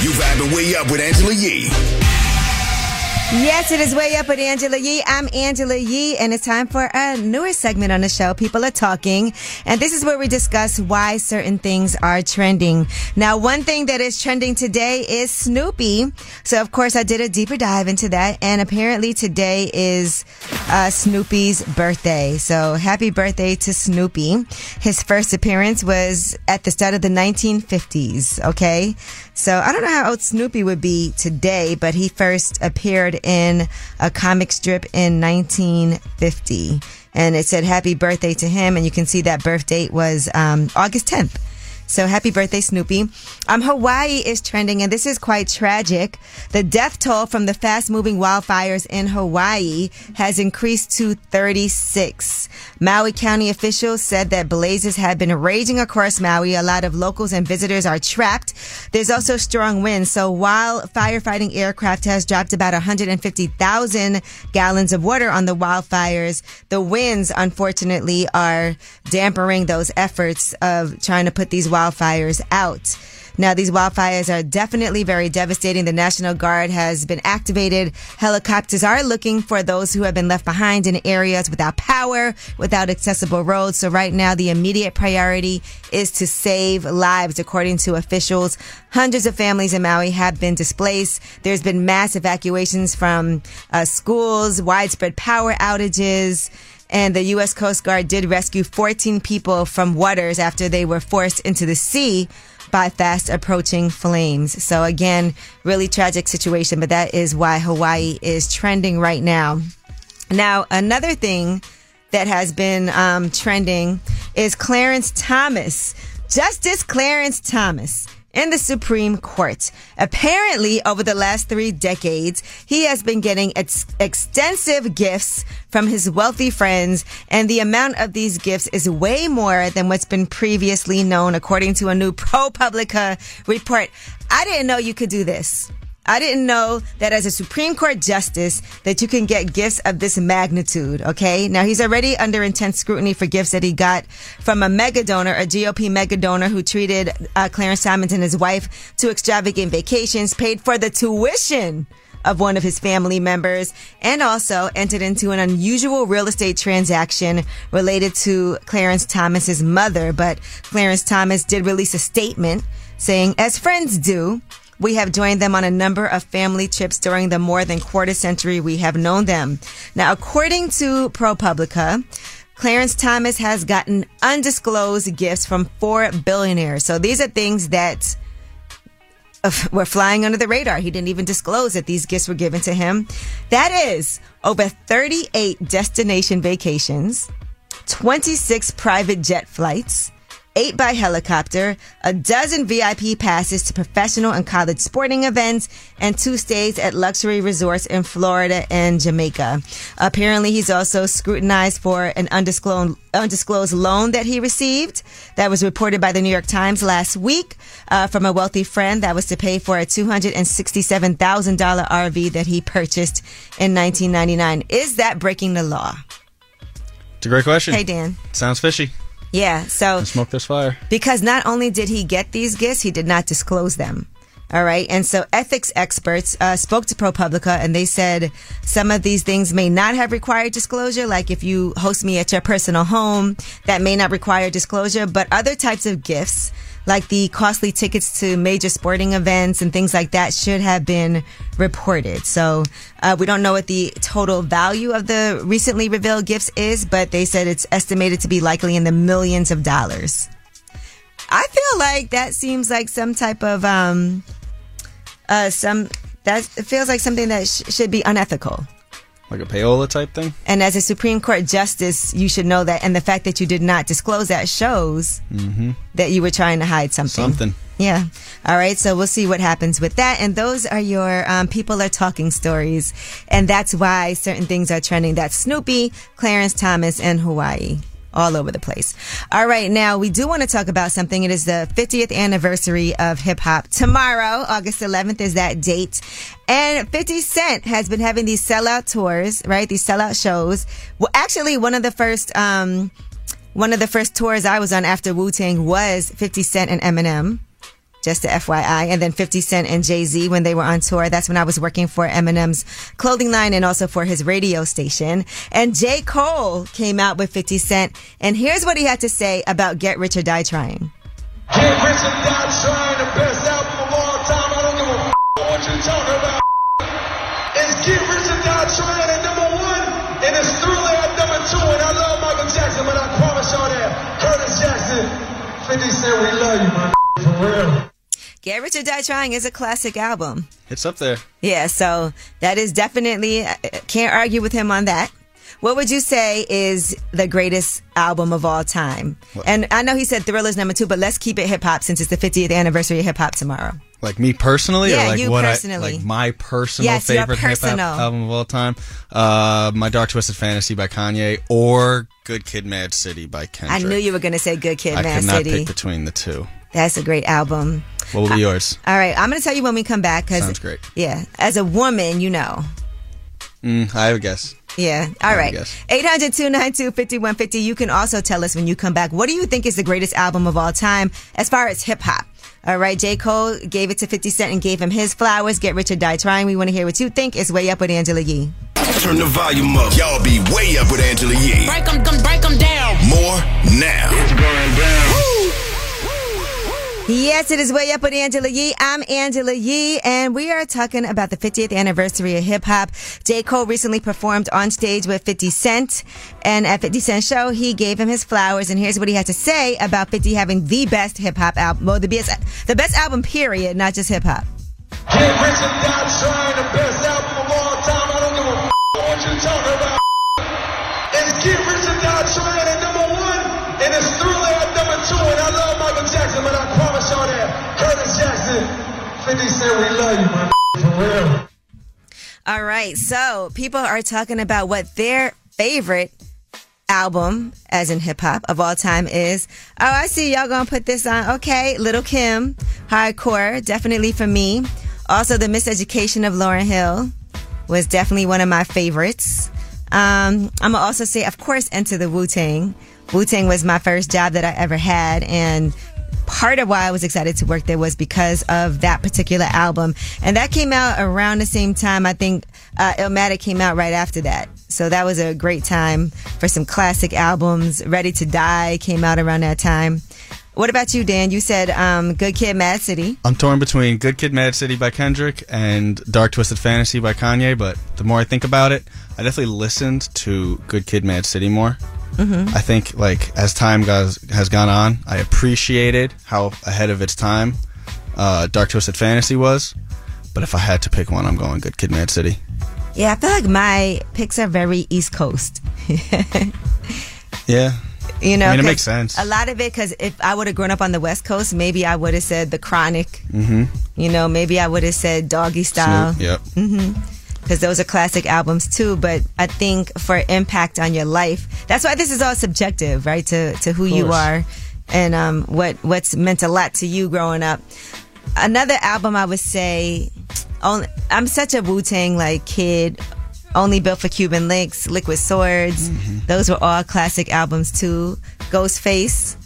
You vibing way up with Angela Yee. Yes, it is way up with Angela Yee. I'm Angela Yee, and it's time for a newer segment on the show. People are talking, and this is where we discuss why certain things are trending. Now, one thing that is trending today is Snoopy. So, of course, I did a deeper dive into that, and apparently today is uh, Snoopy's birthday. So, happy birthday to Snoopy. His first appearance was at the start of the 1950s. Okay, so I don't know how old Snoopy would be today, but he first appeared in a comic strip in 1950. And it said happy birthday to him. And you can see that birth date was um, August 10th. So happy birthday, Snoopy. Um, Hawaii is trending, and this is quite tragic. The death toll from the fast moving wildfires in Hawaii has increased to 36. Maui County officials said that blazes have been raging across Maui. A lot of locals and visitors are trapped. There's also strong winds. So while firefighting aircraft has dropped about 150,000 gallons of water on the wildfires, the winds, unfortunately, are dampering those efforts of trying to put these wildfires out. Now, these wildfires are definitely very devastating. The National Guard has been activated. Helicopters are looking for those who have been left behind in areas without power, without accessible roads. So right now, the immediate priority is to save lives, according to officials. Hundreds of families in Maui have been displaced. There's been mass evacuations from uh, schools, widespread power outages. And the U.S. Coast Guard did rescue 14 people from waters after they were forced into the sea by fast approaching flames. So again, really tragic situation, but that is why Hawaii is trending right now. Now, another thing that has been um, trending is Clarence Thomas. Justice Clarence Thomas in the Supreme Court. Apparently, over the last three decades, he has been getting ex- extensive gifts from his wealthy friends, and the amount of these gifts is way more than what's been previously known, according to a new ProPublica report. I didn't know you could do this. I didn't know that as a Supreme Court justice that you can get gifts of this magnitude. Okay. Now he's already under intense scrutiny for gifts that he got from a mega donor, a GOP mega donor who treated uh, Clarence Thomas and his wife to extravagant vacations, paid for the tuition of one of his family members and also entered into an unusual real estate transaction related to Clarence Thomas's mother. But Clarence Thomas did release a statement saying, as friends do, we have joined them on a number of family trips during the more than quarter century we have known them. Now, according to ProPublica, Clarence Thomas has gotten undisclosed gifts from four billionaires. So these are things that uh, were flying under the radar. He didn't even disclose that these gifts were given to him. That is over 38 destination vacations, 26 private jet flights, eight by helicopter, a dozen VIP passes to professional and college sporting events, and two stays at luxury resorts in Florida and Jamaica. Apparently, he's also scrutinized for an undisclosed, undisclosed loan that he received that was reported by the New York Times last week uh, from a wealthy friend that was to pay for a $267,000 RV that he purchased in 1999. Is that breaking the law? It's a great question. Hey, Dan. Sounds fishy. Yeah, so Smoke, this fire. because not only did he get these gifts, he did not disclose them. All right. And so ethics experts uh, spoke to ProPublica and they said some of these things may not have required disclosure. Like if you host me at your personal home, that may not require disclosure, but other types of gifts, like the costly tickets to major sporting events and things like that should have been reported. So uh, we don't know what the total value of the recently revealed gifts is, but they said it's estimated to be likely in the millions of dollars. I feel like that seems like some type of um uh some that feels like something that sh- should be unethical. Like a payola type thing? And as a Supreme Court justice, you should know that and the fact that you did not disclose that shows Mm-hmm. that you were trying to hide something. Something. Yeah. All right. So we'll see what happens with that. And those are your um, people are talking stories. And that's why certain things are trending. That's Snoopy, Clarence Thomas, and Hawaii. All over the place. All right. Now we do want to talk about something. It is the 50th anniversary of hip hop. Tomorrow, August 11th is that date. And 50 Cent has been having these sellout tours, right? These sellout shows. Well, actually, one of the first, um, one of the first tours I was on after Wu Tang was 50 Cent and Eminem. Just to FYI. And then 50 Cent and Jay Z when they were on tour. That's when I was working for Eminem's clothing line and also for his radio station. And J. Cole came out with 50 Cent. And here's what he had to say about Get Rich or Die Trying. Get rich and die trying the best album of all time. I don't give a f- what you're talking about. It's Get Rich or Die Trying at number one, and it's Thriller at number two. And I love Michael Jackson, but I promise y'all that Curtis Jackson, 50 Cent, we love you, man. For real. Get Rich or Die Trying is a classic album. It's up there. Yeah, so that is definitely, uh, can't argue with him on that. What would you say is the greatest album of all time? And I know he said Thriller's number two, but let's keep it hip hop since it's the 50th anniversary of hip hop tomorrow. Like me personally, Yeah, or like you what personally. I like my personal Yes, favorite hip hop album of all time. Uh, my Dark Twisted Fantasy by Kanye or Good Kid, Mad City by Kendrick. I knew you were going to say Good Kid, I Mad could not City. pick between the two. That's a great album. What will be yours? All right, I'm going to tell you when we come back. Cause, Sounds great. Yeah, as a woman, you know. Mm, I have a guess. Yeah. All right. guess. 800 292 5150. You can also tell us when you come back. What do you think is the greatest album of all time as far as hip hop? All right. J. Cole gave it to 50 Cent and gave him his flowers. Get Rich or Die Trying. We want to hear what you think. It's Way Up with Angela Yee. Turn the volume up. Y'all be way up with Angela Yee. Break them, break them down. More now. It's going down. Yes, it is Way Up with Angela Yee. I'm Angela Yee, and we are talking about the 50th anniversary of hip hop. J. Cole recently performed on stage with 50 Cent, and at 50 Cent's show, he gave him his flowers, and here's what he had to say about 50 having the best hip hop album, well, the best, the best album, period, not just hip hop. Get Rich and Die Trying the best album of all time. I don't give a f- what you talking about. It's Get Rich and Die Trying at number 50 Cent, we love you, man. For real. All right, so people are talking about what their favorite album, as in hip hop, of all time is. Oh, I see y'all gonna put this on. Okay, Lil Kim, hardcore, definitely for me. Also, The Miseducation of Lauryn Hill was definitely one of my favorites. Um, I'm gonna also say, of course, Enter the Wu Tang. Wu Tang was my first job that I ever had, and part of why I was excited to work there was because of that particular album. And that came out around the same time. I think uh, Illmatic came out right after that. So that was a great time for some classic albums. Ready to Die came out around that time. What about you, Dan? You said um, Good Kid, Mad City. I'm torn between Good Kid, Mad City by Kendrick and Dark Twisted Fantasy by Kanye, but the more I think about it, I definitely listened to Good Kid, Mad City more. Mm-hmm. I think like as time goes has gone on, I appreciated how ahead of its time uh, Dark Twisted Fantasy was. But if I had to pick one, I'm going Good Kid, Mad City. Yeah, I feel like my picks are very East Coast. Yeah. You know, I mean, it makes sense. A lot of it, because if I would have grown up on the West Coast, maybe I would have said The Chronic. Mm-hmm. You know, maybe I would have said Doggy Style. Yep. hmm Because those are classic albums too. But I think for impact on your life, that's why this is all subjective, right? To to who you are and um, what what's meant a lot to you growing up. Another album I would say, only, I'm such a Wu Tang like kid. Only built for Cuban links, Liquid Swords. Those were all classic albums too. Ghostface,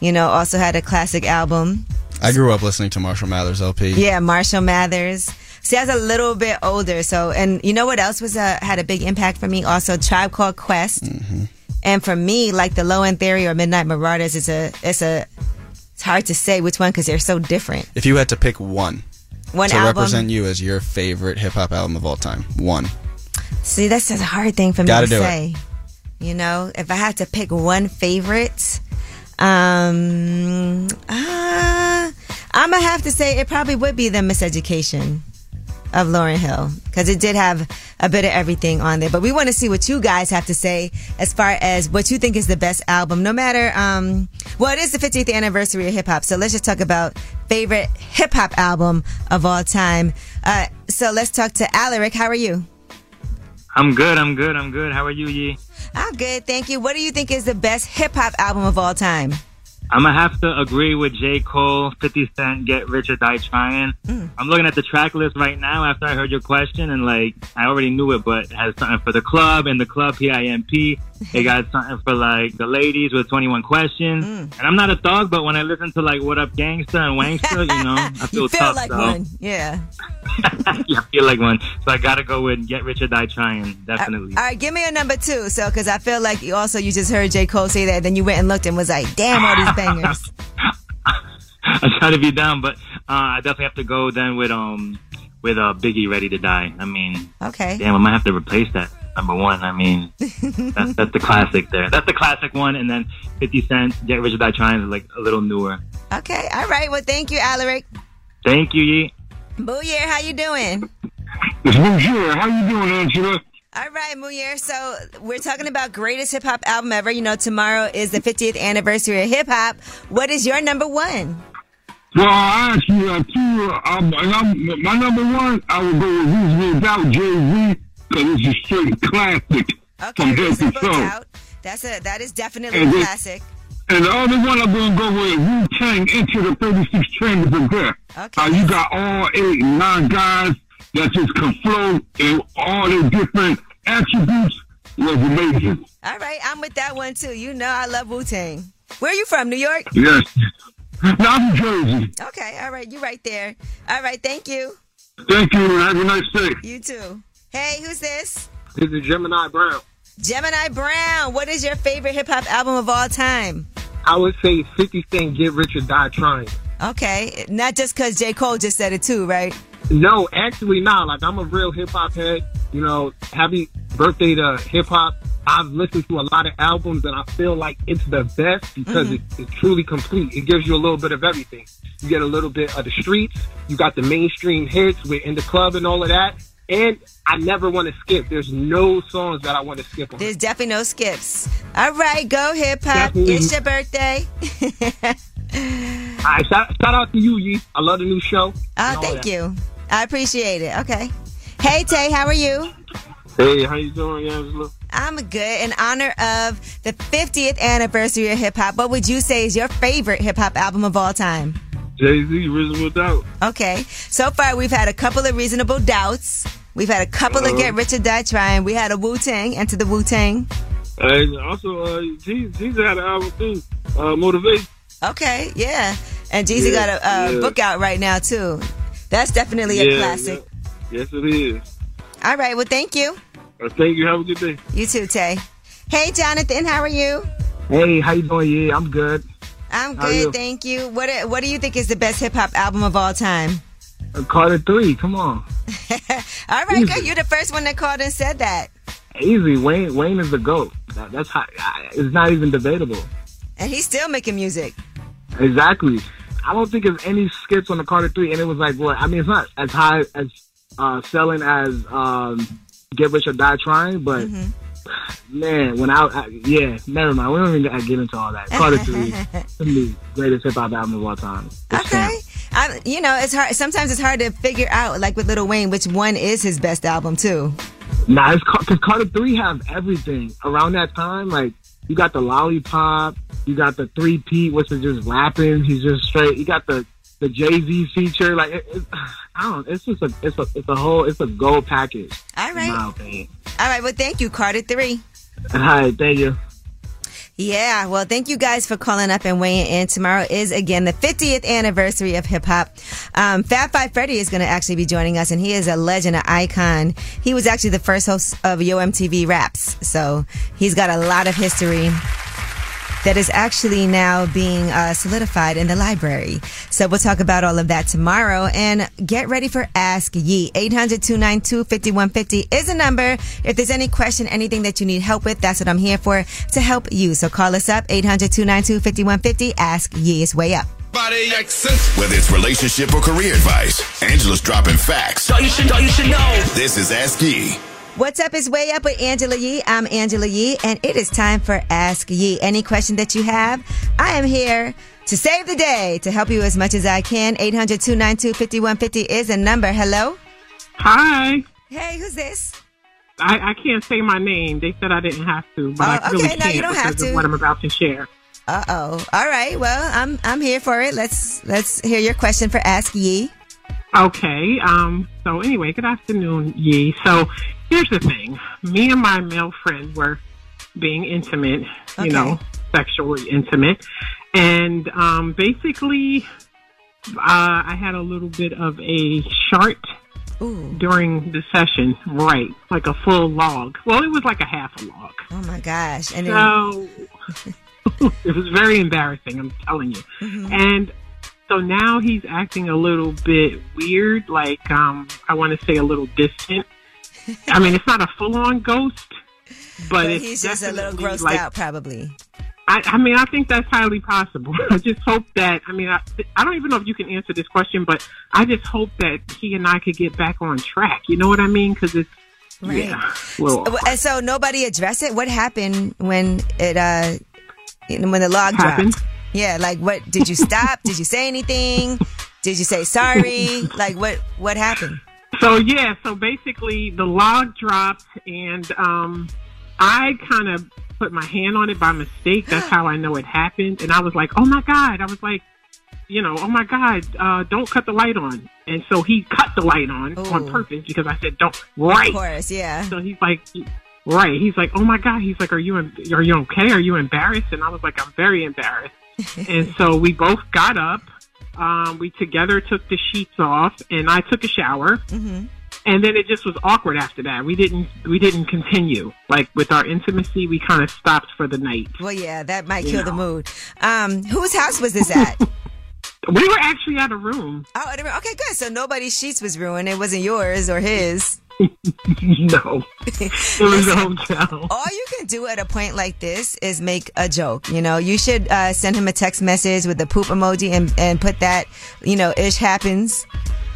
you know, also had a classic album. I grew up listening to Marshall Mathers LP. Yeah, Marshall Mathers. See, I was a little bit older, so and you know what else was a had a big impact for me? Also, Tribe Called Quest. And for me, like the Low End Theory or Midnight Marauders, it's a it's a it's hard to say which one because they're so different. If you had to pick one, One to album. represent you as your favorite hip hop album of all time, one. See, that's a hard thing for me Gotta to do it. say. You know, if I had to pick one favorite, um, uh, I'm gonna have to say it probably would be the Miseducation of Lauryn Hill because it did have a bit of everything on there. But we want to see what you guys have to say as far as what you think is the best album. No matter, um, well, it is the 50th anniversary of hip hop, so let's just talk about favorite hip hop album of all time. Uh, so let's talk to Alaric. How are you? I'm good. I'm good. I'm good. How are you, Yee? I'm good, thank you. What do you think is the best hip hop album of all time? I'm gonna have to agree with J. Cole, 50 Cent, Get Rich or Die Trying. Mm. I'm looking at the track list right now after I heard your question, and like I already knew it, but it has something for the club and the club PIMP. It got something for like the ladies with 21 questions. Mm. And I'm not a thug, but when I listen to like What Up Gangsta and Wangsta, you know, I feel, You feel tough like though. one, yeah. yeah, I feel like one. So I gotta go with Get Rich or Die Trying, definitely. All right, give me a number two. So, because I feel like you also you just heard J Cole say that, then you went and looked and was like, "Damn, all these bangers." I try to be down, but uh, I definitely have to go then with um with uh, Biggie Ready to Die. I mean, Okay. damn, I might have to replace that number one. I mean, that's that's the classic there. That's the classic one, and then Fifty Cent, Get Rich or Die Trying is like a little newer. Okay. All right. Well, thank you, Alaric. Thank you, Yee. Booyer, how you doing? It's Bonjour. How you doing, Angela? All right, Muyer. So we're talking about greatest hip hop album ever. You know, tomorrow is the 50th anniversary of hip hop. What is your number one? Well, I actually uh, two. Uh, um, and I'm, my number one, I would go with Reasonable Doubt, Jay Z, because it's a straight classic from head to toe. That's a that is definitely a And this- classic. And the other one I'm gonna go with Wu Tang into the 36 Chambers of Death. Okay. Uh, you got all eight, nine guys that just can flow and all their different attributes was amazing. All right, I'm with that one too. You know, I love Wu Tang. Where are you from? New York? Yes. Now New Jersey. Okay, all right, you right there. All right, thank you. Thank you. Have a nice day. You too. Hey, who's this? This is Gemini Brown. Gemini Brown. What is your favorite hip hop album of all time? I would say 50 Cent Get Rich or Die Trying. Okay, not just because J. Cole just said it too, right? No, actually not. Like I'm a real hip hop head. You know, happy birthday to hip hop. I've listened to a lot of albums and I feel like it's the best because Mhm. it's, it's truly complete. It gives you a little bit of everything. You get a little bit of the streets. You got the mainstream hits with in the club and all of that. And I never want to skip. There's no songs that I want to skip on. There's definitely no skips. All right, go hip hop. It's your birthday. All right, shout, shout out to you, Yee. I love the new show. Oh, thank you. I appreciate it. Okay. Hey, Tay, how are you? Hey, how you doing, Angela? I'm good. In honor of the 50th anniversary of hip hop, what would you say is your favorite hip hop album of all time? Jay Z, Reasonable Doubt. Okay. So far, we've had a couple of reasonable doubts. We've had a couple of Uh-huh. Get Rich or Die Trying. We had a Wu Tang, Enter the Wu Tang. And also, uh, G- G's had an album too, uh, Motivation. Okay, yeah. And Jeezy Yeah, got a uh, yeah. book out right now, too. That's definitely a Yeah, classic. yeah. Yes, it is. All right, well, thank you. Uh, thank you. Have a good day. You too, Tay. Hey, Jonathan, how are you? Hey, how you doing? Yeah, I'm good. I'm How good, you? thank you. What do- What do you think is the best hip hop album of all time? Uh, Carter three. Come on, All right, good. You're the first one that called and said that. easy. Wayne Wayne is the goat. That, that's how. It's not even debatable. And he's still making music. Exactly. I don't think there's any skits on the Carter Three, and it was like, what? I mean, it's not as high as uh, selling as um, Get Rich or Die Trying, but man, when I, I yeah, never mind. We don't even gotta get into all that. Carter Three, to me, greatest hip hop album of all time. Okay. I, you know, it's hard. Sometimes it's hard to figure out, like with Lil Wayne, which one is his best album too. Nah, it's because Carter Three have everything around that time. Like you got the lollipop, you got the three P, which is just rapping. He's just straight. You got the the Jay Z feature. Like it, it, I don't. It's just a it's a it's a whole it's a gold package. All right. All right. Well, thank you, Carter Three. All right, thank you. Yeah, well, thank you guys for calling up and weighing in. Tomorrow is again the 50th anniversary of hip hop. Um, Fab Five Freddy is going to actually be joining us, and he is a legend, an icon. He was actually the first host of Yo MTV Raps, so he's got a lot of history that is actually now being uh, solidified in the library. So we'll talk about all of that tomorrow and get ready for Ask Yee. 800-292-5150 is a number. If there's any question, anything that you need help with, that's what I'm here for, to help you. So call us up, 800-292-5150. Ask Yee is way up. Whether it's relationship or career advice, Angela's dropping facts. So you should know, you should know. This is Ask Yee. What's up is way up with Angela Yee. I'm Angela Yee, and it is time for Ask Yee. Any question that you have, I am here to save the day to help you as much as I can. 800 292 5150 is a number. Hello? Hi. Hey, who's this? I, I can't say my name. They said I didn't have to, but Oh, I really okay. Can't you don't have because to. of what I'm about to share. Uh oh. All right. Well, I'm I'm here for it. Let's let's hear your question for Ask Yee. Okay. Um. So anyway, good afternoon, Yee. So here's the thing: me and my male friend were being intimate. You know, sexually intimate, and um, basically, uh, I had a little bit of a shart during the session. Right, like a full log. Well, it was like a half a log. Oh my gosh. And So it was very embarrassing, I'm telling you. Mm-hmm. And so now he's acting a little bit weird, like um I want to say a little distant. I mean, it's not a full on ghost, but, but it's he's just a little grossed like, out, probably. I, I mean, I think that's highly possible. I just hope that. I mean, I, I don't even know if you can answer this question, but I just hope that he and I could get back on track. You know what I mean? Because it's Right. yeah, So, and so nobody addressed it. What happened when it uh when the log Happened? dropped? Yeah, like what? Did you stop? did you say anything? Did you say sorry? Like what? What happened? So yeah, so basically the log dropped and um I kind of put my hand on it by mistake. That's how I know it happened. And I was like, "Oh my god." I was like, you know, "Oh my god, uh don't cut the light on." And so he cut the light on on purpose because I said, "Don't." Right. Of course, yeah. So he's like Right. He's like, "Oh my god." He's like, "Are you are you okay? Are you embarrassed?" And I was like, "I'm very embarrassed." and so we both got up. Um, we together took the sheets off, and I took a shower. Mm-hmm. And then it just was awkward after that. We didn't we didn't continue. Like with our intimacy, we kind of stopped for the night. Well, yeah, that might You kill the mood. Um, whose house was this at? We were actually at a room. Oh, at a room. okay, good. So nobody's sheets was ruined. It wasn't yours or his. no, it was a hotel. All you can do at a point like this is make a joke. You know, you should uh, send him a text message with the poop emoji and, and put that, you know, ish happens.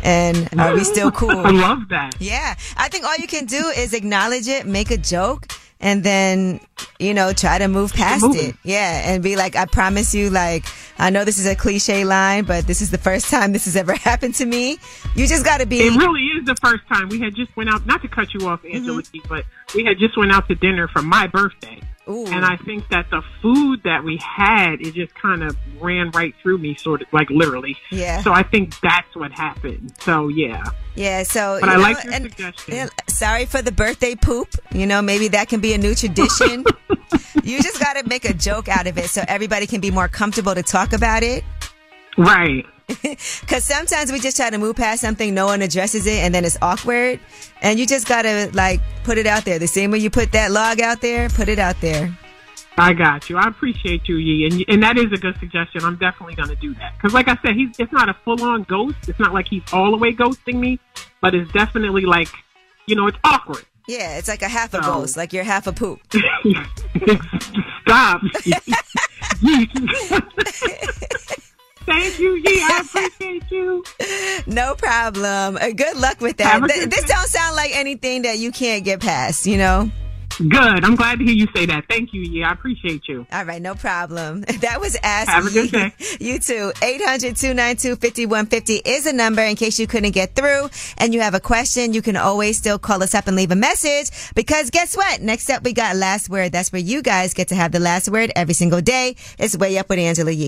And are we still cool? I love that. Yeah. I think all you can do is acknowledge it, make a joke, and then, you know, try to move past it. Yeah. And be like, I promise you, like, I know this is a cliche line, but this is the first time this has ever happened to me. You just got to be. It really is the first time we had just went out. Not to cut you off, Angela, mm-hmm. but we had just went out to dinner for my birthday. And I think that the food that we had, it just kind of ran right through me, sort of like literally. Yeah. So I think that's what happened. So yeah. Yeah, so But I know, like your and- suggestion. yeah, sorry for the birthday poop. You know, maybe that can be a new tradition. you just got to make a joke out of it so everybody can be more comfortable to talk about it. Right. Because sometimes we just try to move past something, no one addresses it, and then it's awkward. And you just got to like put it out there. The same way you put that log out there, put it out there. I got you. I appreciate you, Yee, and and that is a good suggestion. I'm definitely going to do that because, like I said, he's it's not a full on ghost. It's not like he's all the way ghosting me, but it's definitely like, you know, it's awkward. Yeah, it's like a half a So- ghost, like you're half a poop. Stop. Thank you, Yee. I appreciate you. No problem. Uh, good luck with that. Th- this don't sound like anything that you can't get past, you know? Good. I'm glad to hear you say that. Thank you, Yee. I appreciate you. All right, no problem. That was Ask Have a good day. You too. 800-292-5150 is a number in case you couldn't get through and you have a question. You can always still call us up and leave a message because guess what? Next up, we got last word. That's where you guys get to have the last word every single day. It's Way Up with Angela Yee.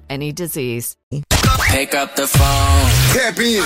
any disease. Pick up the phone. Tap in.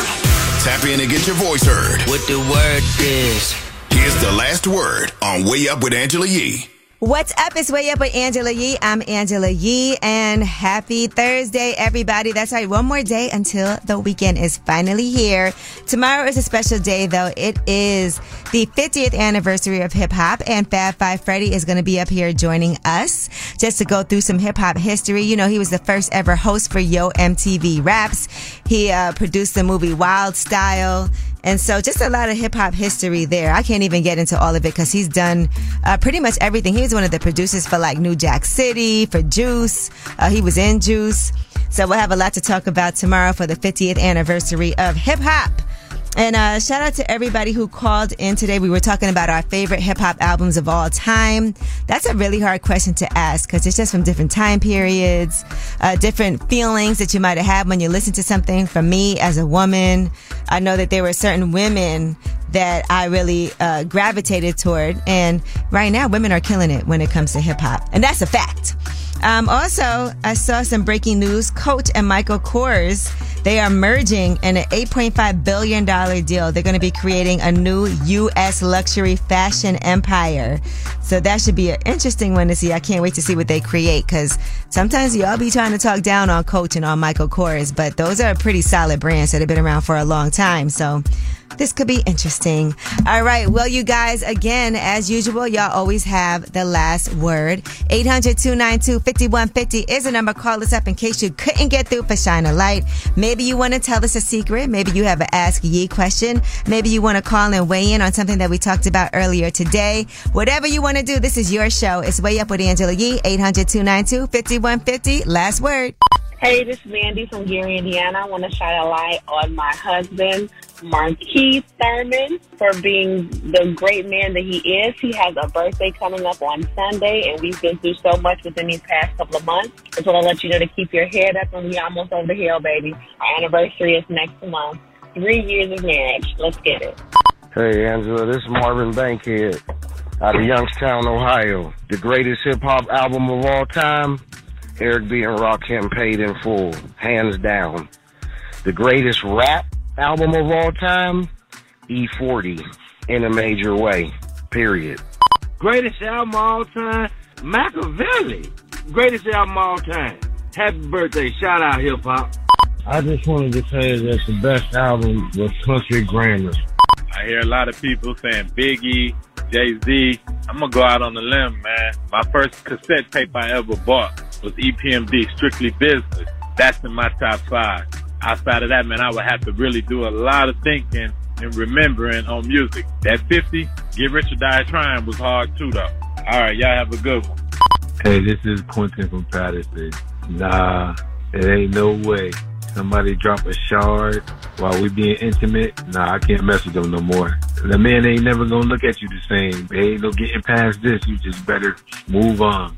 Tap in and get your voice heard. What the word is. Here's the last word on Way Up with Angela Yee. What's up? It's Way Up with Angela Yee. I'm Angela Yee and happy Thursday, everybody. That's right. One more day until the weekend is finally here. Tomorrow is a special day though. It is the 50th anniversary of hip hop and Fab Five Freddy is going to be up here joining us just to go through some hip hop history. You know, he was the first ever host for Yo MTV Raps. He uh, produced the movie Wild Style. And so just a lot of hip hop history there. I can't even get into all of it because he's done uh, pretty much everything. He was one of the producers for like New Jack City, for Juice. Uh, he was in Juice. So we'll have a lot to talk about tomorrow for the 50th anniversary of hip hop. And uh, shout out to everybody who called in today. We were talking about our favorite hip hop albums of all time. That's a really hard question to ask because it's just from different time periods, uh, different feelings that you might have had when you listen to something. For me, as a woman, I know that there were certain women that I really uh, gravitated toward. And right now, women are killing it when it comes to hip hop. And that's a fact. Um, also, I saw some breaking news. Coach and Michael Kors, they are merging in an $8.5 billion deal. They're going to be creating a new U.S. luxury fashion empire. So that should be an interesting one to see. I can't wait to see what they create because sometimes y'all be trying to talk down on Coach and on Michael Kors, but those are pretty solid brands that have been around for a long time. So this could be interesting. All right. Well, you guys, again, as usual, y'all always have the last word. 800-292-5150 is the number. Call us up in case you couldn't get through for Shine a Light. Maybe you want to tell us a secret. Maybe you have an Ask Yee question. Maybe you want to call and weigh in on something that we talked about earlier today. Whatever you want to do, this is your show. It's Way Up with Angela Yee. 800-292-5150. Last word. Hey, this is Mandy from Gary, Indiana. I want to shine a light on my husband, Marquis Thurman, for being the great man that he is. He has a birthday coming up on Sunday, and we've been through so much within these past couple of months. Just want to let you know to keep your head up, and we almost over the hill, baby. Our anniversary is next month. Three years of marriage. Let's get it. Hey, Angela, this is Marvin Bankhead out of Youngstown, Ohio. The greatest hip hop album of all time, Eric B. and Rakim paid in full, hands down. The greatest rap album of all time, E-40, in a major way, period. Greatest album of all time, Makaveli. Greatest album of all time. Happy birthday. Shout out hip hop. I just wanted to say that the best album was Country Grammar. I hear a lot of people saying Biggie, Jay Z. I'm gonna go out on a limb, man. My first cassette tape I ever bought was EPMD, Strictly Business. That's in my top five. Outside of that, man, I would have to really do a lot of thinking and remembering on music. That 50, Get Rich or Die Trying was hard too, though. All right, y'all have a good one. Hey, this is Quentin from Patterson. Nah, it ain't no way. Somebody drop a shart while we being intimate. Nah, I can't mess with them no more. The man ain't never gonna look at you the same. There ain't no getting past this. You just better move on.